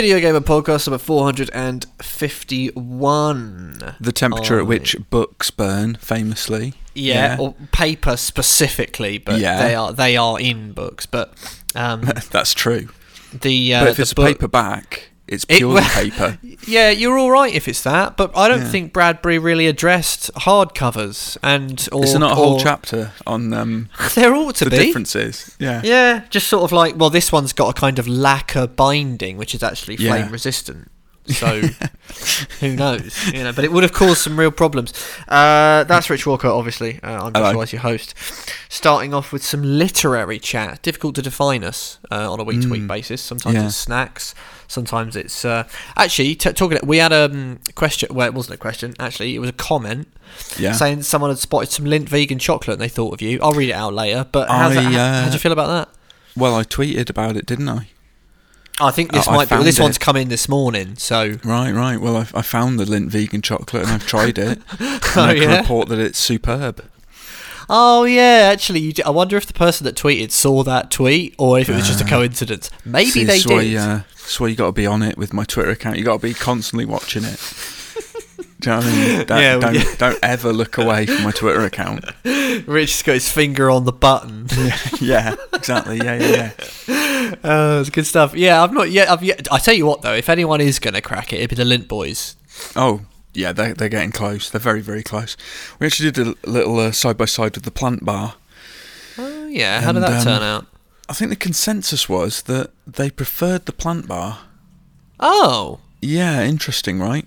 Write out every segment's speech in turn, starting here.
Video Gamer Podcast number 451. The temperature Oh, at which books burn, famously. Yeah, or paper specifically, but Yeah. they are they are in books. But um, That's true. the uh, but if it's a paperback, it's It- purely paper. yeah, you're all right if it's that. But I don't Yeah. think Bradbury really addressed hardcovers and or Is there not a whole or- chapter on um, There ought to the be. differences? Yeah. Yeah, just sort of like, well, this one's got a kind of lacquer binding, which is actually Yeah. flame resistant. So who knows, you know? But it would have caused some real problems. Uh, that's Rich Walker, obviously. Uh, I'm. Joshua as your host. Starting off with some literary chat. Difficult to define us uh, on a week-to-week Mm. basis. Sometimes Yeah. it's snacks. Sometimes it's uh, actually t- talking. We had a um, question. Well, it wasn't a question. Actually, it was a comment Yeah. saying someone had spotted some Lindt vegan chocolate and they thought of you. I'll read it out later. But how's I, that, how, uh, how'd you feel about that? Well, I tweeted about it, didn't I? I think this I- I might be. Well, this it. one's come in this morning, so Right, right. Well, I, I found the Lindt vegan chocolate and I've tried it. and Oh, I can yeah? report that it's superb. Oh yeah, actually, I wonder if the person that tweeted saw that tweet or if it was just a coincidence. Maybe See, they that's why, did. uh, that's why you got to be on it with my Twitter account. You got to be constantly watching it. Do you know what I mean? Don't, Yeah, don't, yeah. don't ever look away from my Twitter account. Rich has got his finger on the button. yeah, exactly. Yeah, yeah, yeah. It's good stuff. Yeah, I've not yet. I've yet. I tell you what, though, if anyone is going to crack it, it'd be the Lindt Boys. Oh, yeah, they're, they're getting close. They're very, very close. We actually did a little side by side with the plant bar. Oh yeah, how did that um, turn out? I think the consensus was that they preferred the plant bar. Oh, Yeah, interesting, right?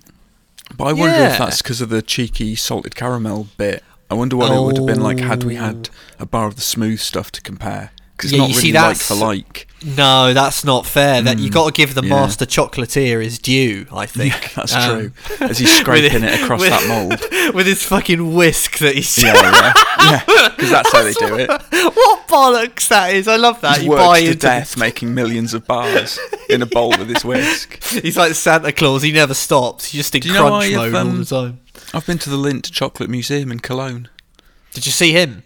But I wonder Yeah. if that's because of the cheeky salted caramel bit. I wonder what it would have been like had we had oh. a bar of the smooth stuff to compare. Because Yeah, it's not you really see, like that's- for like. no, that's not fair. That you Mm, got to give the yeah. master chocolatier his due. I think Yeah, that's Um, true. As he's scraping with- it across with- that mould. with his fucking whisk that he's. Yeah, yeah, yeah. Because that's how they do it. what bollocks that is! I love that. He you works to death, making millions of bars in a bowl with his whisk. He's like Santa Claus. He never stops. He's just in crunch I have, mode all um, the time. I've been to the Lindt Chocolate Museum in Cologne. Did you see him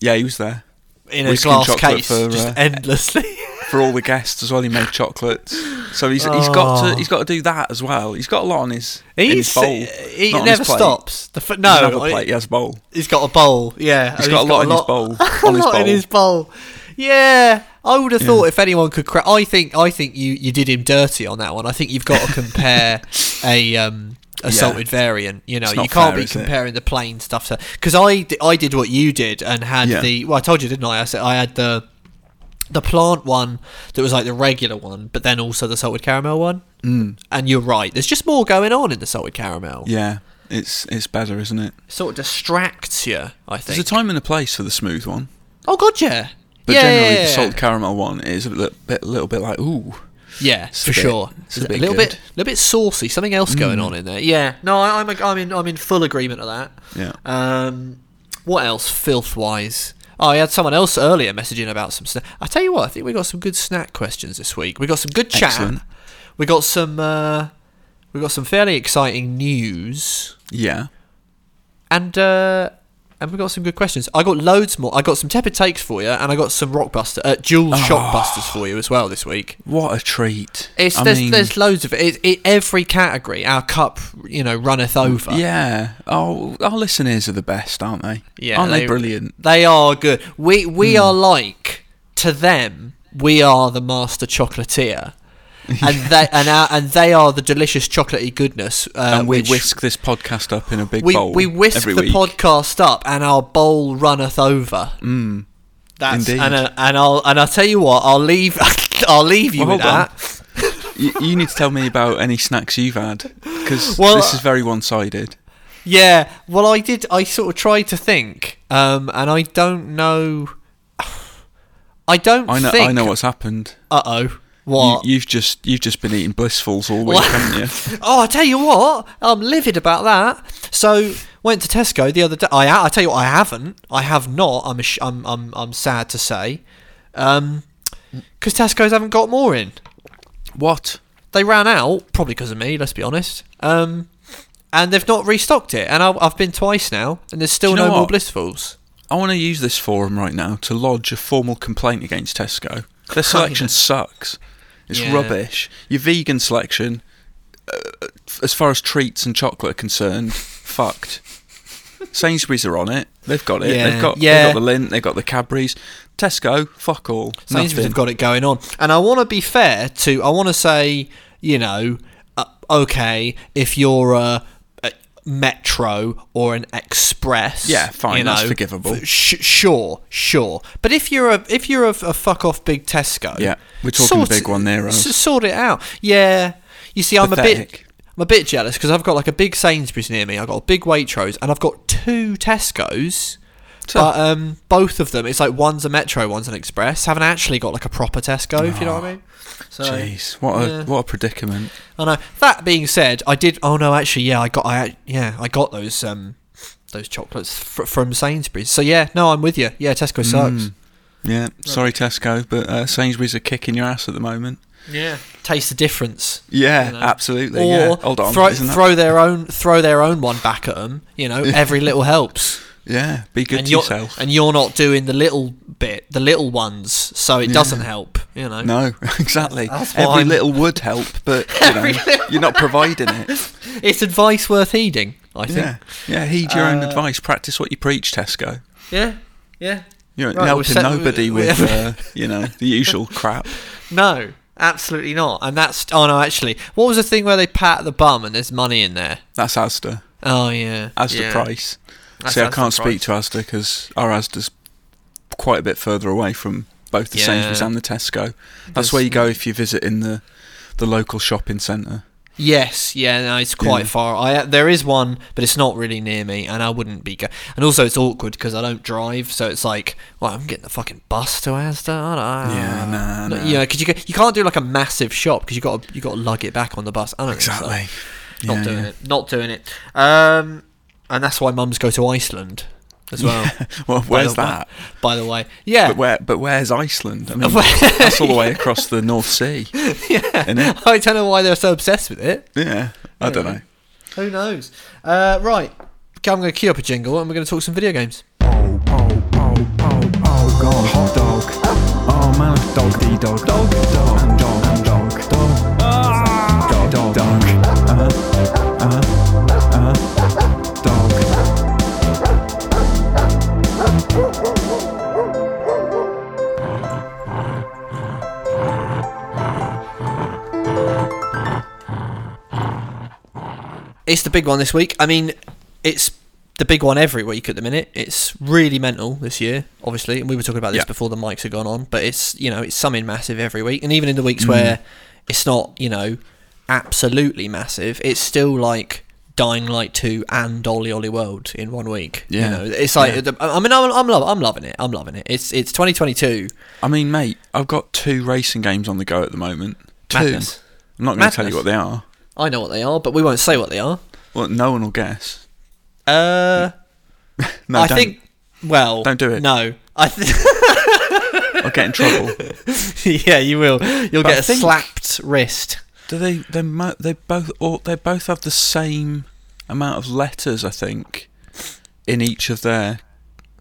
Yeah, he was there in a glass chocolate case, for, just uh, endlessly? for all the guests as well. He made chocolates, so he's he's got Oh. to he's got to do that as well. He's got a lot on his in He's his bowl. he not on his never stops. The f- He doesn't have no, a plate. He has a bowl. he's got a bowl. Yeah, He's and got a lot in his bowl, a on his lot in his bowl. Yeah, I would have Yeah. thought if anyone could crack. I think I think you you did him dirty on that one. I think you've got to compare a um a Yeah. variant. You know, you can't fair, be it? comparing the plain stuff to because I I did what you did and had Yeah. the well I told you didn't I? I said I had the the plant one that was like the regular one, but then also the salted caramel one. Mm. And you're right. There's just more going on in the salted caramel. Yeah, it's it's better, isn't it? Sort of distracts you. I think. There's a time and a place for the smooth one, oh god, yeah. but yeah, generally the salted caramel one is a little bit, little bit like ooh. Yeah, It's for bit- sure. it's a a, bit little good. bit, little bit saucy. Something else going Mm. on in there. Yeah. No, I, I'm, I'm in, I'm in full agreement of that. Yeah. Um, what else, filth wise? Oh, I had someone else earlier messaging about some snack. I tell you what, I think we got some good snack questions this week. We got some good chat. Excellent. We got some, uh, we got some fairly exciting news, Yeah. and uh, and we've got some good questions. I got loads more. I got some tepid takes for you, and I got some rockbuster, uh, Jules Oh. shockbusters for you as well this week. What a treat. It's I there's, mean, there's loads of it. it, it. Every category, our cup, you know, runneth over. Yeah. Oh, our listeners are the best, aren't they? Yeah, Aren't they, they- brilliant? They are good. We we Hmm. are like to them. We are the master chocolatier, and they and our, and they are the delicious chocolatey goodness. Uh, and we whisk this podcast up in a big we bowl. we whisk the week. podcast up, and our bowl runneth over. Mm. That's Indeed. and uh, and I'll and I'll tell you what. I'll leave. I'll leave you Well, with that. you, you need to tell me about any snacks you've had because Well, this is very one-sided. Yeah, well, I did. I sort of tried to think, um, and I don't know. I don't I know. think. I know what's happened. Uh oh. What? You, you've just you've just been eating blissfuls all week, haven't you? oh, I tell you what, I'm livid about that. So went to Tesco the other day. I I tell you what, I haven't. I have not. I'm ash- I'm I'm I'm sad to say, um, because Tesco's haven't got more in. What? They ran out probably because of me. Let's be honest. Um, and they've not restocked it. And I've been twice now, and there's still no more blissfuls. I want to use this forum right now to lodge a formal complaint against Tesco. Their selection sucks. It's Yeah. rubbish. Your vegan selection, uh, as far as treats and chocolate are concerned, fucked. Sainsbury's are on it. They've got it. Yeah, They've got yeah. they've got the Lindt. They've got the Cadbury's. Tesco, fuck all. Sainsbury's Nothing. have got it going on, and I want to be fair to. I want to say, you know, uh, okay, if you're a, a Metro or an Express, Yeah, fine, you that's forgivable. sh- sure, sure. But if you're a if you're a, a fuck off big Tesco, Yeah, we're talking sort big one there. s- Sort it out. Yeah, you see, I'm a bit. I'm a bit jealous because I've got like a big Sainsbury's near me. I've got a big Waitrose, and I've got two Tesco's. But um, both of them, it's like one's a Metro, one's an Express. Haven't actually got like a proper Tesco, if you know what I mean. So Jeez, what a yeah. what a predicament. I know. That being said, I did. Oh no, actually, yeah, I got. I yeah, I got those um those chocolates fr- from Sainsbury's. So yeah, no, I'm with you. Yeah, Tesco sucks. Mm. Yeah, sorry Tesco, but uh, Sainsbury's are kicking your ass at the moment. Yeah, taste the difference. Yeah, You know. absolutely. Or yeah, hold on. throw, throw their own throw their own one back at them. You know, every little helps. Yeah, be good and to you're yourself. and you're not doing the little bit, the little ones, so it Yeah. doesn't help. You know. No, exactly. That's Every I'm- little would help, but you know, you're not providing it. It's advice worth heeding. I think. Yeah, yeah. Heed your own Uh, advice. Practice what you preach, Tesco. Yeah. Yeah. You're Right, helping set- nobody with, uh, you know, the usual crap. No, absolutely not. And that's oh no, actually, what was the thing where they pat the bum and there's money in there? That's Asda. Oh yeah, Asda yeah. Price. That's See, I can't speak to Asda because our Asda's quite a bit further away from both the Yeah. Sainsbury's and the Tesco. That's There's- where you go if you visit in the the local shopping centre. Yes, yeah, no, it's quite Yeah. far. I there is one, but it's not really near me, and I wouldn't be. Go- and also, it's awkward because I don't drive, so it's like, well, I'm getting the fucking bus to Asda. I don't, Yeah, nah, No, nah. Know, because you you can't do like a massive shop because you got you got to lug it back on the bus. I don't know. so Exactly. Not Yeah, doing yeah. it. Not doing it. Um, and that's why mums go to Iceland as well. Well, by where's the that? By the way, yeah. But where? But where's Iceland? I mean, that's all the way across the North Sea. yeah. innit? I don't know why they're so obsessed with it. Yeah, I don't know. Who knows? Uh, right. Okay, I'm going to cue up a jingle and we're going to talk some video games. Oh, oh, oh, oh, oh, God, hot dog. Oh, man, dog, D dog, dog, dog, and dog, and dog, dog, dog, It's the big one this week. I mean, it's the big one every week at the minute. It's really mental this year, obviously, and we were talking about this Yeah. before the mics had gone on. But it's you know it's something massive every week, and even in the weeks Mm. where it's not you know absolutely massive, it's still like Dying Light two and OlliOlli World in one week. Yeah. you know, it's like Yeah. I mean I'm I'm, I'm loving it. I'm loving it. It's it's 2022. I mean, mate, I've got two racing games on the go at the moment. Two. Madness. I'm not going to tell you what they are. I know what they are, but we won't say what they are. Well, no one will guess. Uh, No, I don't. think. Well, Don't do it. No, I think. I'll get in trouble. yeah, you will. You'll But I get a think- slapped wrist. Do they? They mo- they both or they both have the same amount of letters, I think, in each of their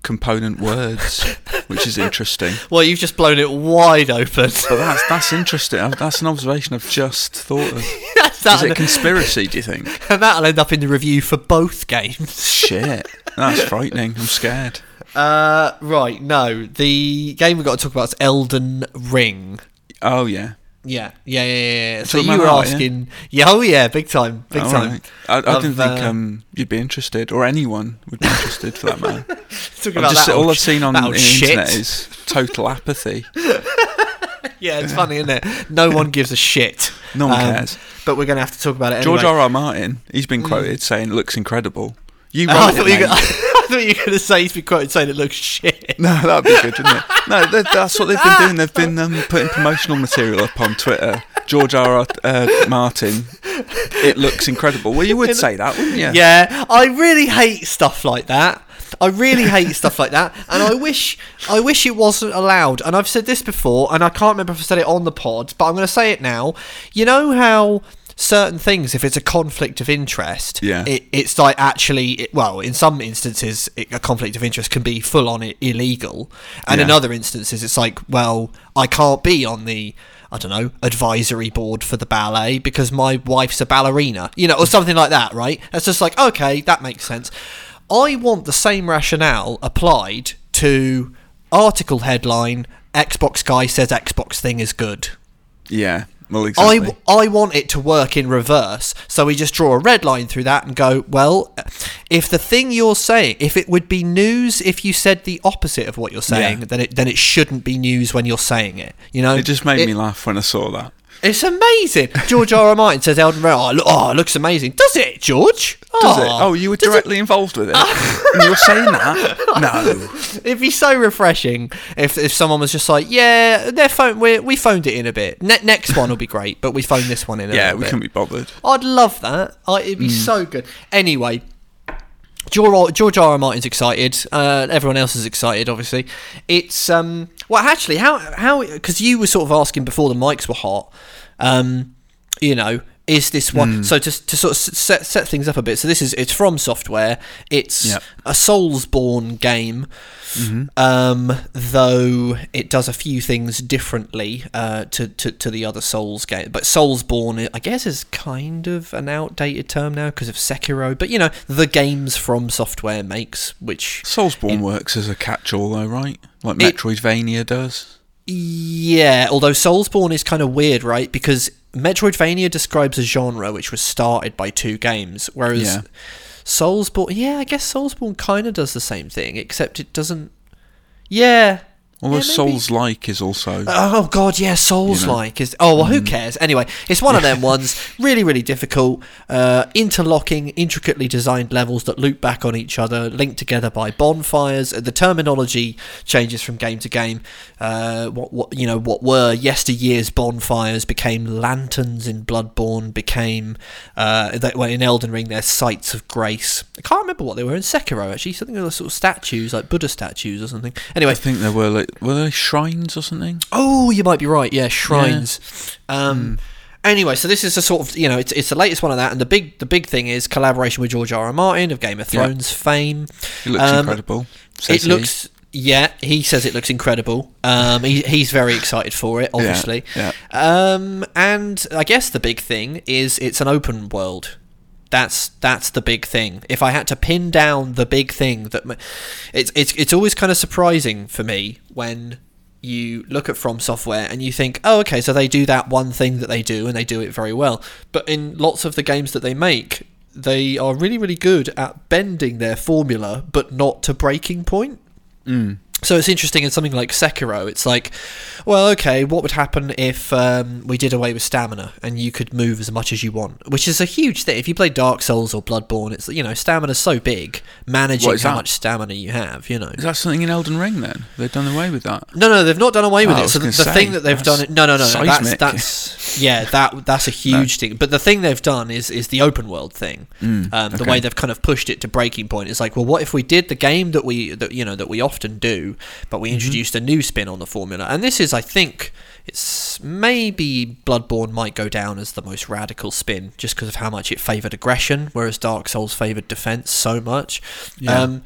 component words, which is interesting. Well, you've just blown it wide open. But that's that's interesting. That's an observation I've just thought of. Is it conspiracy? Do you think? and that'll end up in the review for both games. Shit, that's frightening. I'm scared. Uh, right. No, the game we've got to talk about is Elden Ring. Oh yeah. Yeah, yeah, yeah, yeah. yeah. So you were asking, yeah? oh yeah, big time, big All time. right. I, I of, didn't think uh, um, you'd be interested, or anyone would be interested for that matter. Talking I've about just, all I've seen on the shit. internet is total apathy. Yeah, it's funny, isn't it? No one gives a shit. No one Um, cares. But we're going to have to talk about it George anyway. R. R. Martin, he's been quoted saying it looks incredible. You wrote I it, thought, you were, mate. gonna- I thought you were going to say he's been quoted saying it looks shit. No, that'd be good, wouldn't it? No, that, that's what they've been doing. They've been um, putting promotional material up on Twitter. George R. R. Uh, Martin, it looks incredible. Well, you would say that, wouldn't you? Yeah, I really hate stuff like that. I really hate stuff like that, and I wish I wish it wasn't allowed. And I've said this before, and I can't remember if I said it on the pod, but I'm going to say it now. You know how certain things, if it's a conflict of interest, Yeah. it, it's like actually, it, well, in some instances, it, a conflict of interest can be full on illegal, and in other instances, it's like, well, I can't be on the. I don't know, advisory board for the ballet because my wife's a ballerina, you know, or something like that, right? It's just like, okay, that makes sense. I want the same rationale applied to article headline Xbox guy says Xbox thing is good. Yeah. Well, I, exactly. I want it to work in reverse. So we just draw a red line through that and go, well, if the thing you're saying, if it would be news if you said the opposite of what you're saying, Yeah. then it then it shouldn't be news when you're saying it. You know, it just made It- me laugh when I saw that. It's amazing. George R. R. Martin says Elden Ring. Oh, look, oh, it looks amazing. Does it, George? Does it? Oh, you were does it- directly involved with it. you were saying that? No. It'd be so refreshing if, if someone was just like, yeah, their phone, we we phoned it in a bit. Ne- next one will be great, but we phoned this one in a Yeah, we bit. couldn't be bothered. I'd love that. I, it'd be Mm. so good. Anyway, George, R. R. Martin's excited. Uh, everyone else is excited, obviously. It's um. Well, actually, how how because you were sort of asking before the mics were hot. Um, you know, is this one? Hmm. So to to sort of set set things up a bit. So this is it's From Software. It's Yep. a Soulsborne game. Mm-hmm. Um, though it does a few things differently uh, to, to to the other Souls game, but Soulsborne, I guess, is kind of an outdated term now because of Sekiro. But you know, the games From Software makes, which Soulsborne works as a catch-all, though, right? Like It- Metroidvania does. yeah. Although Soulsborne is kind of weird, right? Because Metroidvania describes a genre which was started by two games, whereas Yeah. Soulsborne, yeah, I guess Soulsborne kind of does the same thing, except it doesn't. Yeah. Although Yeah. Souls-like is also. Oh god, yeah, Souls like is. Oh well, who cares? Anyway, it's one of them ones. Really, really difficult, uh, interlocking, intricately designed levels that loop back on each other, linked together by bonfires. The terminology changes from game to game. Uh, what, what you know, what were yesteryear's bonfires became lanterns in Bloodborne. Became uh, that well, in Elden Ring, they're sites of grace. I can't remember what they were in Sekiro. Actually, something of sort of statues, like Buddha statues or something. Anyway, I think there were like were there shrines or something? Oh, you might be right. Yeah, shrines. Um, Anyway, so this is a sort of you know it's, it's the latest one of that, and the big the big thing is collaboration with George R. R. Martin of Game of Yeah. Thrones fame. It looks Um, incredible. It he. looks yeah, he says it looks incredible. Um, he, he's very excited for it, obviously. yeah. Um, and I guess the big thing is it's an open world. That's that's the big thing. If I had to pin down the big thing that ma- it's it's it's always kind of surprising for me when you look at From Software and you think, oh, okay, so they do that one thing that they do and they do it very well. But in lots of the games that they make, they are really really good at bending their formula, but not to breaking point. Mm. So it's interesting in something like Sekiro. It's like, well, okay, what would happen if um, we did away with stamina and you could move as much as you want? Which is a huge thing. If you play Dark Souls or Bloodborne, it's you know stamina's so big. Managing how that? much stamina you have, you know. Is that something in Elden Ring then? They've done away with that. No, no, they've not done away with Oh, it. So the, say, thing that they've done, no, no, no, no, that's seismic. that's yeah, that that's a huge thing. But the thing they've done is is the open world thing. Mm, um, the okay. way they've kind of pushed it to breaking point is like, well, what if we did the game that we that you know that we often do, but Mm-hmm. we introduced a new spin on the formula? And this is, I think, it's maybe Bloodborne might go down as the most radical spin, just because of how much it favoured aggression, whereas Dark Souls favoured defense so much. Yeah. Um,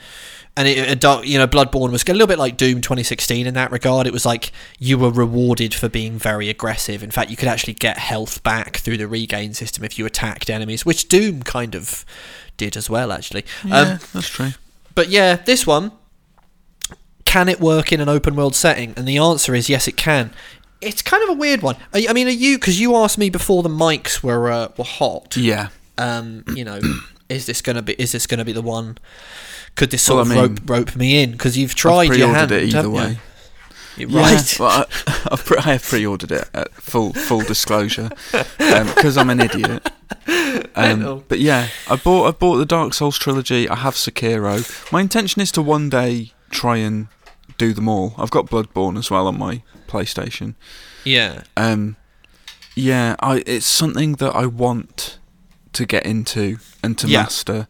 and it, it, dark, you know, Bloodborne was a little bit like Doom 2016 in that regard. It was like you were rewarded for being very aggressive. In fact, you could actually get health back through the regain system if you attacked enemies, which Doom kind of did as well, actually. Yeah, Um, that's true. but yeah, this one can it work in an open world setting? And the answer is yes, it can. It's kind of a weird one. I I mean, are you because you asked me before the mics were uh, were hot? Yeah. um, you know, is this gonna be is this gonna be the one? Could this Well, sort I of mean, rope rope me in? Because you've I've tried your pre-ordered hand, it either haven't you? way. You're Yeah, Right. well, I, I've pre- I have pre-ordered it. At full full disclosure, because I'm an idiot. Um, but yeah, I bought I bought the Dark Souls trilogy. I have Sekiro. My intention is to one day try and do them all. I've got Bloodborne as well on my PlayStation. yeah. Um, yeah, I it's something that I want to get into and to Yeah. master.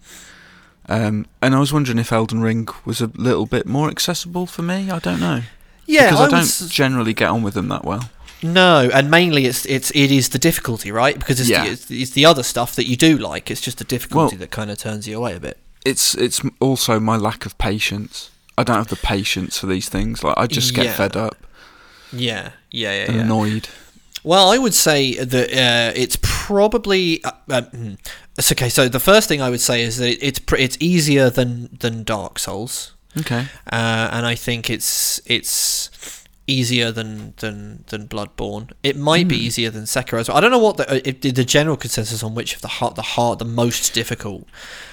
Um, and I was wondering if Elden Ring was a little bit more accessible for me. I don't know Yeah, because I, I, don't was. generally get on with them that well. No, and mainly it's it's it is the difficulty, right? Because it's, Yeah. the, it's, it's the other stuff that you do like. It's just the difficulty Well- that kind of turns you away a bit. It's it's also my lack of patience. I don't have the patience for these things. Like I just get Yeah. fed up Yeah, yeah, yeah, yeah. annoyed. Well, I would say that uh, it's probably uh, uh, hmm. it's okay. So the first thing I would say is that it, it's pr- it's easier than than Dark Souls, Okay. uh, and I think it's it's easier than than than Bloodborne. It might be easier than Sekiro as well. I don't know what the uh, it, the general consensus on which of the hard the hard the most difficult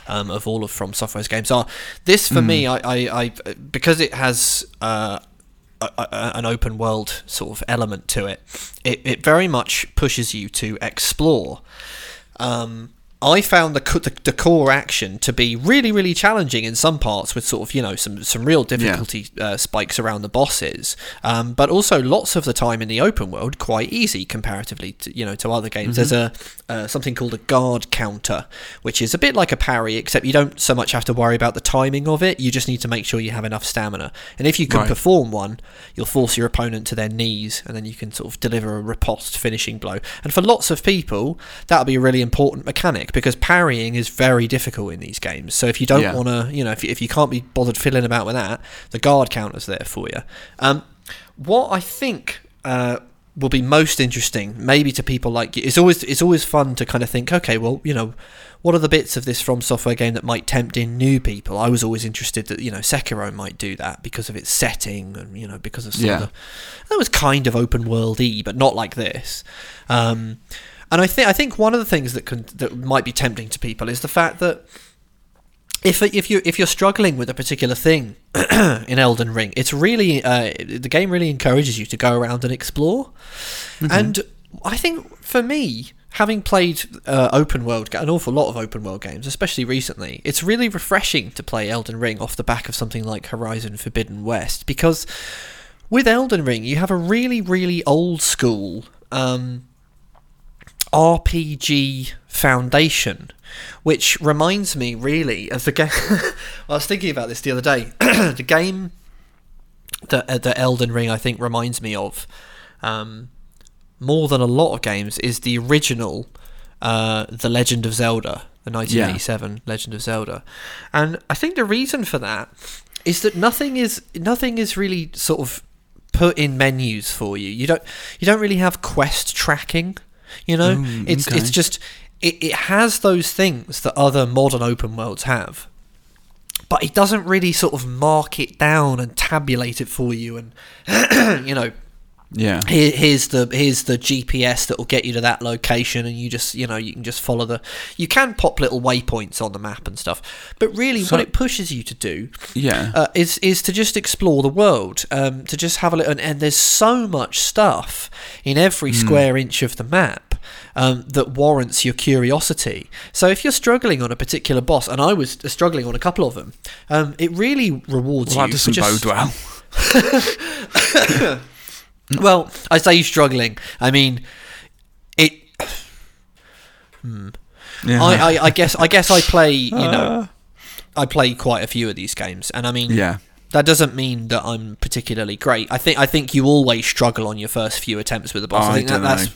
um, of all of From Software's games are. This for me, I, I, I because it has. Uh, a, a, an open world sort of element to it. It, it very much pushes you to explore. Um, I found the, the the core action to be really really challenging in some parts with sort of you know some some real difficulty uh, spikes around the bosses, um, but also lots of the time in the open world quite easy comparatively to you know to other games. There's a uh, something called a guard counter, which is a bit like a parry, except you don't so much have to worry about the timing of it. You just need to make sure you have enough stamina, and if you can Right. perform one, you'll force your opponent to their knees, and then you can sort of deliver a riposte finishing blow. And for lots of people, that'll be a really important mechanic because parrying is very difficult in these games. So if you don't Yeah. want to, you know, if you, if you can't be bothered fiddling about with that, the guard counter's there for you. Um, what I think. Uh, will be most interesting maybe to people like you it's always it's always fun to kind of think okay well you know what are the bits of this From Software game that might tempt in new people i was always interested that you know sekiro might do that because of its setting and you know because of some Yeah. of the that was kind of open worldy but not like this um and i think i think one of the things that can that might be tempting to people is the fact that if if you if you're struggling with a particular thing in Elden Ring, it's really uh, the game really encourages you to go around and explore. And I think for me, having played uh, open world an awful lot of open world games, especially recently, it's really refreshing to play Elden Ring off the back of something like Horizon Forbidden West because with Elden Ring you have a really really old school. Um, RPG foundation, which reminds me really of the game. I was thinking about this the other day. the game that uh, the Elden Ring I think reminds me of um, more than a lot of games is the original uh, The Legend of Zelda, the 1987 Legend of Zelda, and I think the reason for that is that nothing is nothing is really sort of put in menus for you. You don't you don't really have quest tracking. You know, Mm, it's okay. it's just it, it has those things that other modern open worlds have. But it doesn't really sort of mark it down and tabulate it for you, and you know, Yeah. here, here's the here's the GPS that will get you to that location, and you just you know you can just follow the. You can pop little waypoints on the map and stuff, but really So- what it pushes you to do Yeah. uh, is is to just explore the world, um, to just have a little. And, and there's so much stuff in every square inch of the map um, that warrants your curiosity. So if you're struggling on a particular boss, and I was struggling on a couple of them, um, it really rewards well, you. that doesn't just, bode well. Well, I say struggling. I mean, it. Yeah. I, I, I guess I guess I play you know ah. I play quite a few of these games, and I mean yeah. that doesn't mean that I'm particularly great. I think I think you always struggle on your first few attempts with the boss. I oh, I think that, don't that's.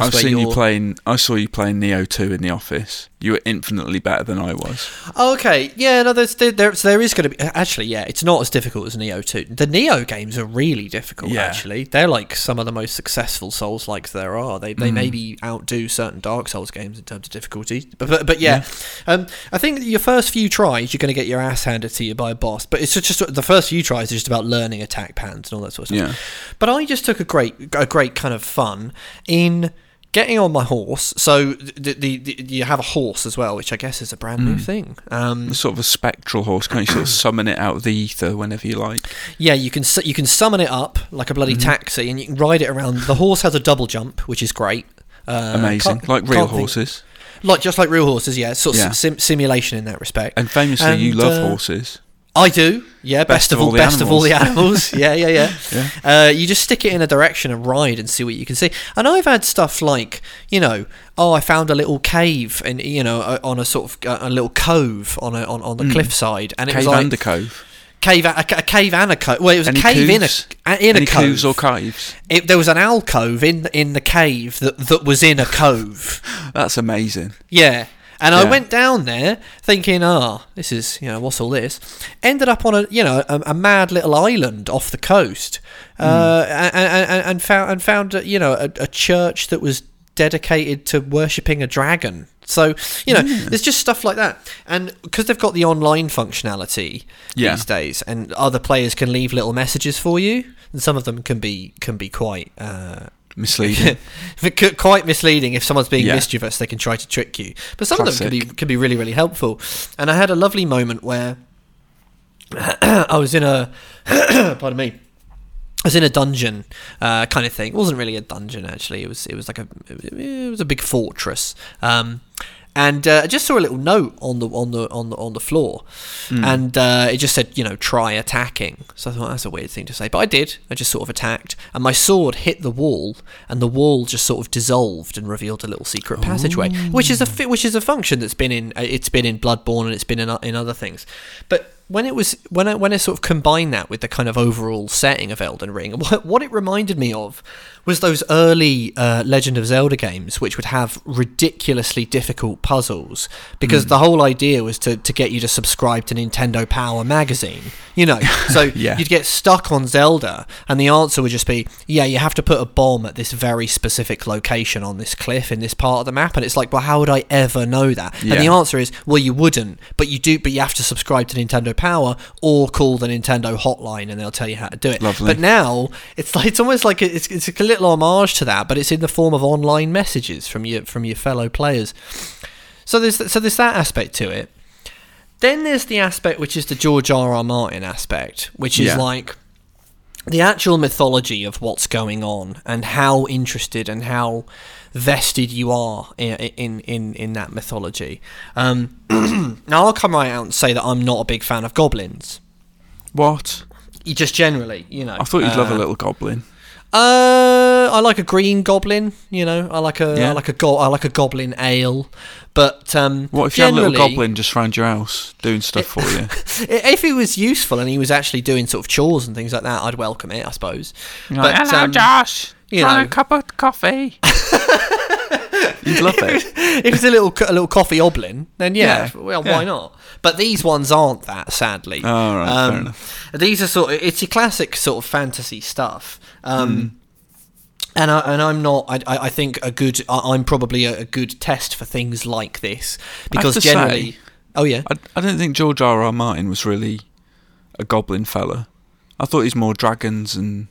That's I've seen you're. you playing. I saw you playing Nioh Two in the office. You were infinitely better than I was. Oh, okay, yeah, no, there's there, there, there is going to be actually, yeah, it's not as difficult as Nioh Two. The Nioh games are really difficult. Yeah. Actually, they're like some of the most successful Souls likes there are. They Mm. they maybe outdo certain Dark Souls games in terms of difficulty. But but, but yeah, Um, I think your first few tries you're going to get your ass handed to you by a boss. But it's just the first few tries are just about learning attack patterns and all that sort of stuff. Yeah. But I just took a great a great kind of fun in getting on my horse. So the, the, the you have a horse as well, which I guess is a brand Mm. new thing. Um, Sort of a spectral horse. Can't you sort of summon it out of the ether whenever you like? yeah, you can you can summon it up like a bloody Mm-hmm. taxi, and you can ride it around. The horse has a double jump, which is great. Uh, Amazing, like real can't think- horses. like just like real horses. Yeah, sort of Yeah. sim- simulation in that respect. And famously, you love uh, horses. I do. Yeah, best, of all, the best of all the animals. yeah, yeah, yeah. Yeah. Uh, you just stick it in a direction and ride and see what you can see. And I've had stuff like, you know, oh, I found a little cave and you know uh, on a sort of uh, a little cove on a on, on the cliffside, and it Cave was like and a cove. cave, a, a cave and a cove. Well, it was Any a cave coves? in a in Any a cove. coves or caves? It, there was an alcove in in the cave that that was in a cove. That's amazing. Yeah. And I went down there thinking, oh, this is, you know, what's all this? Ended up on a, you know, a, a mad little island off the coast, uh, and, and, and found and found, uh, you know, a, a church that was dedicated to worshipping a dragon. So, you know, there's just stuff like that, and because they've got the online functionality Yeah. these days, and other players can leave little messages for you, and some of them can be can be quite. Uh, Misleading. quite misleading if someone's being Yeah. mischievous they can try to trick you but some of them can be can be really really helpful and i had a lovely moment where i was in a pardon me I was in a dungeon, uh, kind of thing. It wasn't really a dungeon actually. It was it was like a it was a big fortress. Um, and uh, I just saw a little note on the on the on the on the floor, and uh, it just said you know try attacking. So I thought that's a weird thing to say, but I did. I just sort of attacked, and my sword hit the wall, and the wall just sort of dissolved and revealed a little secret passageway, which is a fi- which is a function that's been in uh, it's been in Bloodborne and it's been in in other things, but when it was when I when I sort of combined that with the kind of overall setting of Elden Ring, what, what it reminded me of was those early uh, Legend of Zelda games, which would have ridiculously difficult puzzles, because the whole idea was to, to get you to subscribe to Nintendo Power magazine, you know. So Yeah. you'd get stuck on Zelda, and the answer would just be, yeah, you have to put a bomb at this very specific location on this cliff in this part of the map, and it's like, well, how would I ever know that? And the answer is, well, you wouldn't, but you do, but you have to subscribe to Nintendo Power or call the Nintendo hotline, and they'll tell you how to do it. Lovely. But now it's like it's almost like it's it's a little homage to that, but it's in the form of online messages from your from your fellow players. So there's so there's that aspect to it. Then there's the aspect which is the George R. R. Martin aspect, which is Yeah. like the actual mythology of what's going on and how interested and how vested you are in in in, in that mythology. Um, now I'll come right out and say that I'm not a big fan of goblins. What? You just generally, you know. I thought you'd love a uh, little goblin. Uh, I like a green goblin. You know, I like a I Yeah. like a go- I like a goblin ale. But um, What if you had a little goblin just round your house doing stuff for you? If he was useful and he was actually doing sort of chores and things like that, I'd welcome it, I suppose. but Hello, um, Josh. you know. a cup of coffee? You'd love it. if it's a little a little coffee oblin, then yeah, Yeah, well, yeah. why not? But these ones aren't that, sadly. Um, Oh, right, fair enough. These are sort of it's your classic sort of fantasy stuff. Um, Hmm. And, I, and I'm not. I, I I think a good. I- I'm probably a, a good test for things like this because to generally. say- oh yeah. I, I don't think George R. R. Martin was really a goblin fella. I thought he's more dragons and.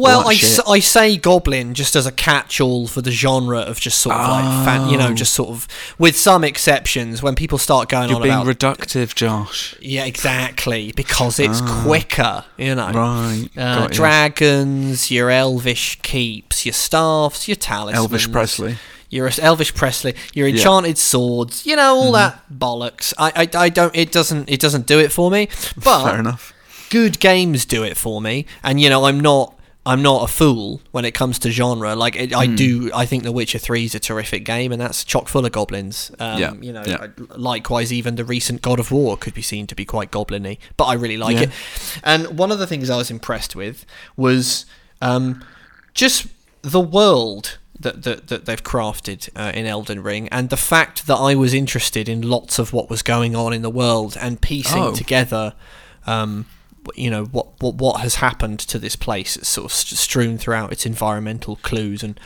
Well, I, s- I say goblin just as a catch-all for the genre of just sort of like fan, you know, Oh. just sort of with some exceptions when people start going You're on being about reductive, Josh. yeah, exactly because it's quicker, you know. Right. Uh, got dragons, your elvish keeps, your staffs, your talismans. Elvis Presley. Your Elvis Presley, your. Mm-hmm. enchanted swords, you know all that bollocks. I, I, I don't. It doesn't. It doesn't do it for me. But Fair enough. good games do it for me and you know i'm not i'm not a fool when it comes to genre like it, Hmm. i do i think the witcher 3 is a terrific game and that's chock full of goblins um, Yeah, you know yeah. Likewise even the recent god of war could be seen to be quite goblin-y but i really like Yeah. it and one of the things i was impressed with was um, just the world that, that, that they've crafted uh, in Elden Ring, and the fact that I was interested in lots of what was going on in the world and piecing Oh. together, um, you know, what, what what has happened to this place. It's sort of st- strewn throughout its environmental clues and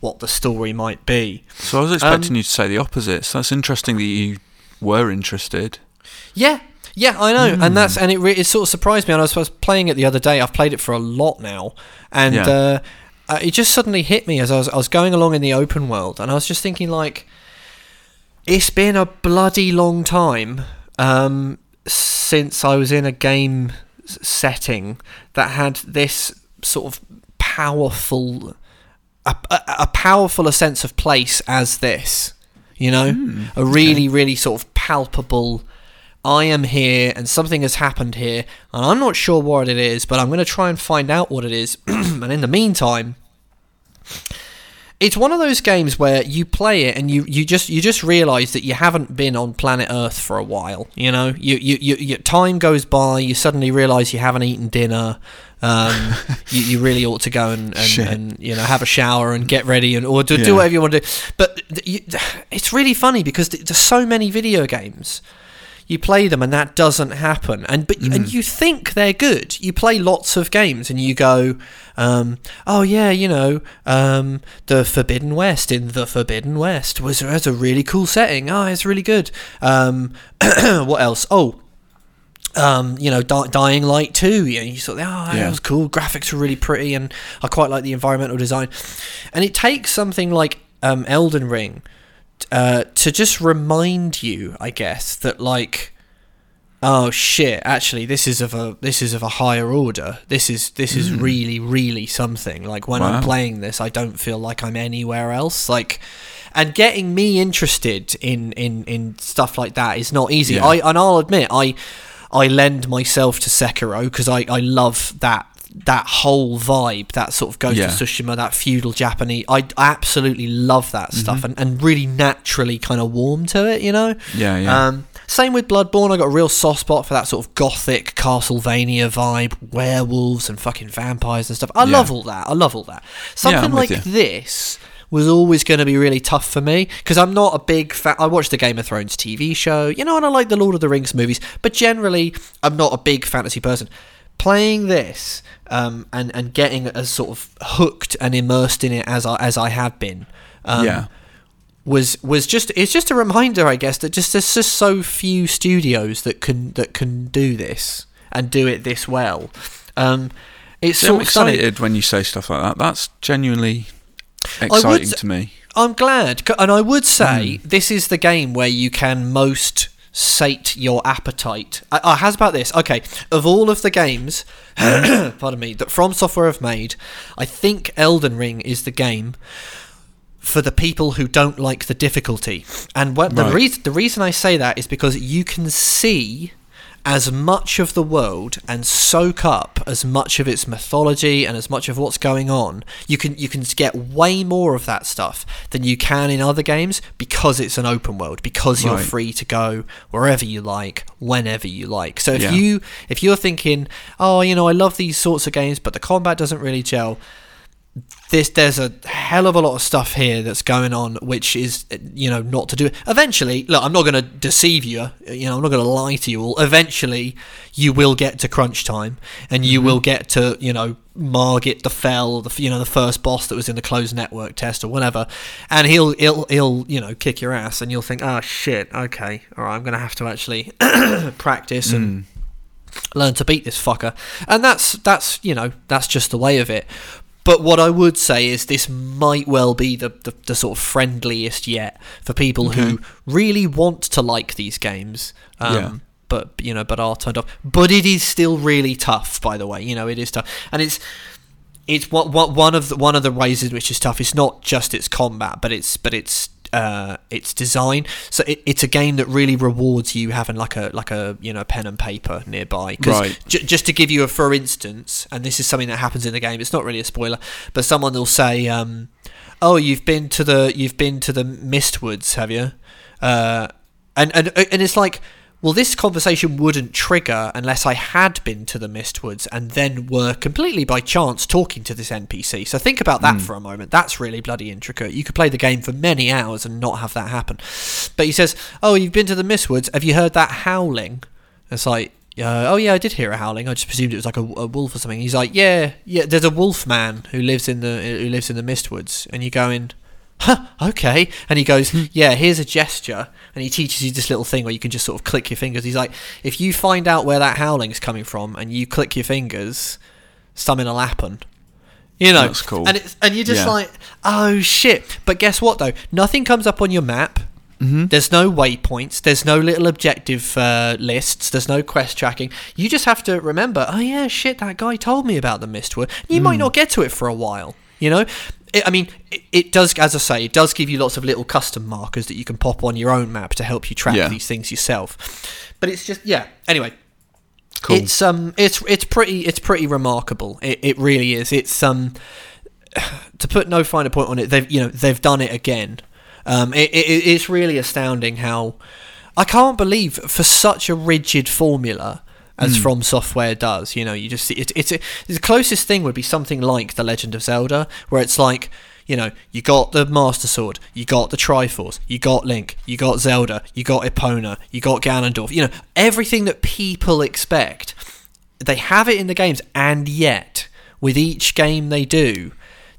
what the story might be. So I was expecting Um, you to say the opposite. So that's interesting that you were interested. Yeah, yeah, I know, Hmm. and that's and it, re- it sort of surprised me. And I was, I was playing it the other day. I've played it for a lot now, and Yeah. uh, uh, it just suddenly hit me as I was I was going along in the open world, and I was just thinking like, it's been a bloody long time um, since I was in a game setting that had this sort of powerful, a, a, a powerful sense of place as this. You know, hmm, a really, really sort of palpable. I am here, and something has happened here, and I'm not sure what it is, but I'm going to try and find out what it is. and in the meantime, it's one of those games where you play it and you, you just you just realize that you haven't been on planet Earth for a while. You know, you you, you, you time goes by. You suddenly realize you haven't eaten dinner. Um, you, you really ought to go and, and, and you know have a shower and get ready and or do, do whatever you want to do. But th- you, it's really funny because th- there's so many video games you play them and that doesn't happen and but Mm. and you think they're good you play lots of games and you go um, oh yeah you know um, the forbidden west in the forbidden west was has a really cool setting oh it's really good um, what else oh um, you know, Di- Dying Light 2, you, know, you thought, oh, that Yeah. was cool. Graphics were really pretty, and I quite like the environmental design. And it takes something like um, Elden Ring uh, to just remind you, I guess, that like, oh shit, actually, this is of a this is of a higher order. This is this is really really something. Like when I'm playing this, I don't feel like I'm anywhere else. Like. And getting me interested in, in, in stuff like that is not easy. Yeah. I and I'll admit I I lend myself to Sekiro because I, I love that that whole vibe, that sort of Ghost Yeah. of Tsushima, that feudal Japanese. I absolutely love that stuff and, and really naturally kind of warm to it, you know? Yeah, yeah. Um, same with Bloodborne. I got a real soft spot for that sort of gothic Castlevania vibe, werewolves and fucking vampires and stuff. I Yeah. love all that. I love all that. Something I'm like this was always going to be really tough for me because I'm not a big fan. I watched the Game of Thrones TV show, you know, and I like the Lord of the Rings movies, but generally, I'm not a big fantasy person. Playing this um, and and getting as sort of hooked and immersed in it as I as I have been, um, yeah. was was just it's just a reminder, I guess, that just there's just so few studios that can that can do this and do it this well. Um, it's See, sort I'm of excited when you say stuff like that. That's genuinely exciting s- to me. I'm glad, and I would say Hmm. this is the game where you can most sate your appetite. Uh, how's about this? Okay, of all of the games, pardon me, that From Software have made, I think Elden Ring is the game for the people who don't like the difficulty. And what the Right. reason the reason I say that is because you can see as much of the world and soak up as much of its mythology and as much of what's going on. You can you can get way more of that stuff than you can in other games because it's an open world because you're free to go wherever you like whenever you like. So if Yeah. you if you're thinking, "Oh, you know, I love these sorts of games, but the combat doesn't really gel." This there's a hell of a lot of stuff here that's going on which is you know not to do. Eventually look i'm not going to deceive you you know i'm not going to lie to you all. Eventually you will get to crunch time and you mm-hmm. will get to you know margit the fell the you know the first boss that was in the closed network test or whatever. And he'll he'll he'll you know kick your ass and you'll think oh shit okay all right i'm going to have to actually practice and mm. learn to beat this fucker. And that's that's you know that's just the way of it but what I would say is this might well be the, the, the sort of friendliest yet for people who really want to like these games. Um, Yeah. But you know, but are turned off. But it is still really tough. By the way, you know, it is tough, and it's it's what what one of the one of the ways in which is tough. It's not just its combat, but it's but it's uh, its design. So it, it's a game that really rewards you having like a like a you know pen and paper nearby. 'Cause Right. j- just to give you a for instance, and this is something that happens in the game. It's not really a spoiler, but someone will say, um, "Oh, you've been to the you've been to the Mistwoods, have you?" Uh, and and and it's like. Well, this conversation wouldn't trigger unless I had been to the Mistwoods and then were completely by chance talking to this NPC. So think about that for a moment. That's really bloody intricate. You could play the game for many hours and not have that happen. But he says, "Oh, you've been to the Mistwoods. Have you heard that howling?" It's like, uh, "Oh yeah, I did hear a howling. I just presumed it was like a, a wolf or something." He's like, "Yeah, yeah. There's a wolf man who lives in the who lives in the Mistwoods." And you go in, huh, okay. And he goes, yeah, here's a gesture. And he teaches you this little thing where you can just sort of click your fingers. He's like, if you find out where that howling's coming from and you click your fingers, something will happen. You know, That's cool. and it's, and you're just Yeah. like, oh shit! But guess what though? Nothing comes up on your map. Mm-hmm. There's no waypoints. There's no little objective uh, lists. There's no quest tracking. You just have to remember. Oh yeah, shit! That guy told me about the Mistwood. You Hmm. might not get to it for a while. You know, it, I mean, it, it does. As I say, it does give you lots of little custom markers that you can pop on your own map to help you track Yeah. these things yourself. But it's just yeah. Anyway, Cool. it's um, it's it's pretty it's pretty remarkable. It, it really is. It's um, to put no finer point on it, they've you know they've done it again. Um, it, it, it's really astounding how I can't believe for such a rigid formula as hmm. From Software does. You know, you just see it, it's the closest thing would be something like The Legend of Zelda, where it's like. You know, you got the Master Sword, you got the Triforce, you got Link, you got Zelda, you got Epona, you got Ganondorf. You know, everything that people expect they have it in the games, and yet with each game they do,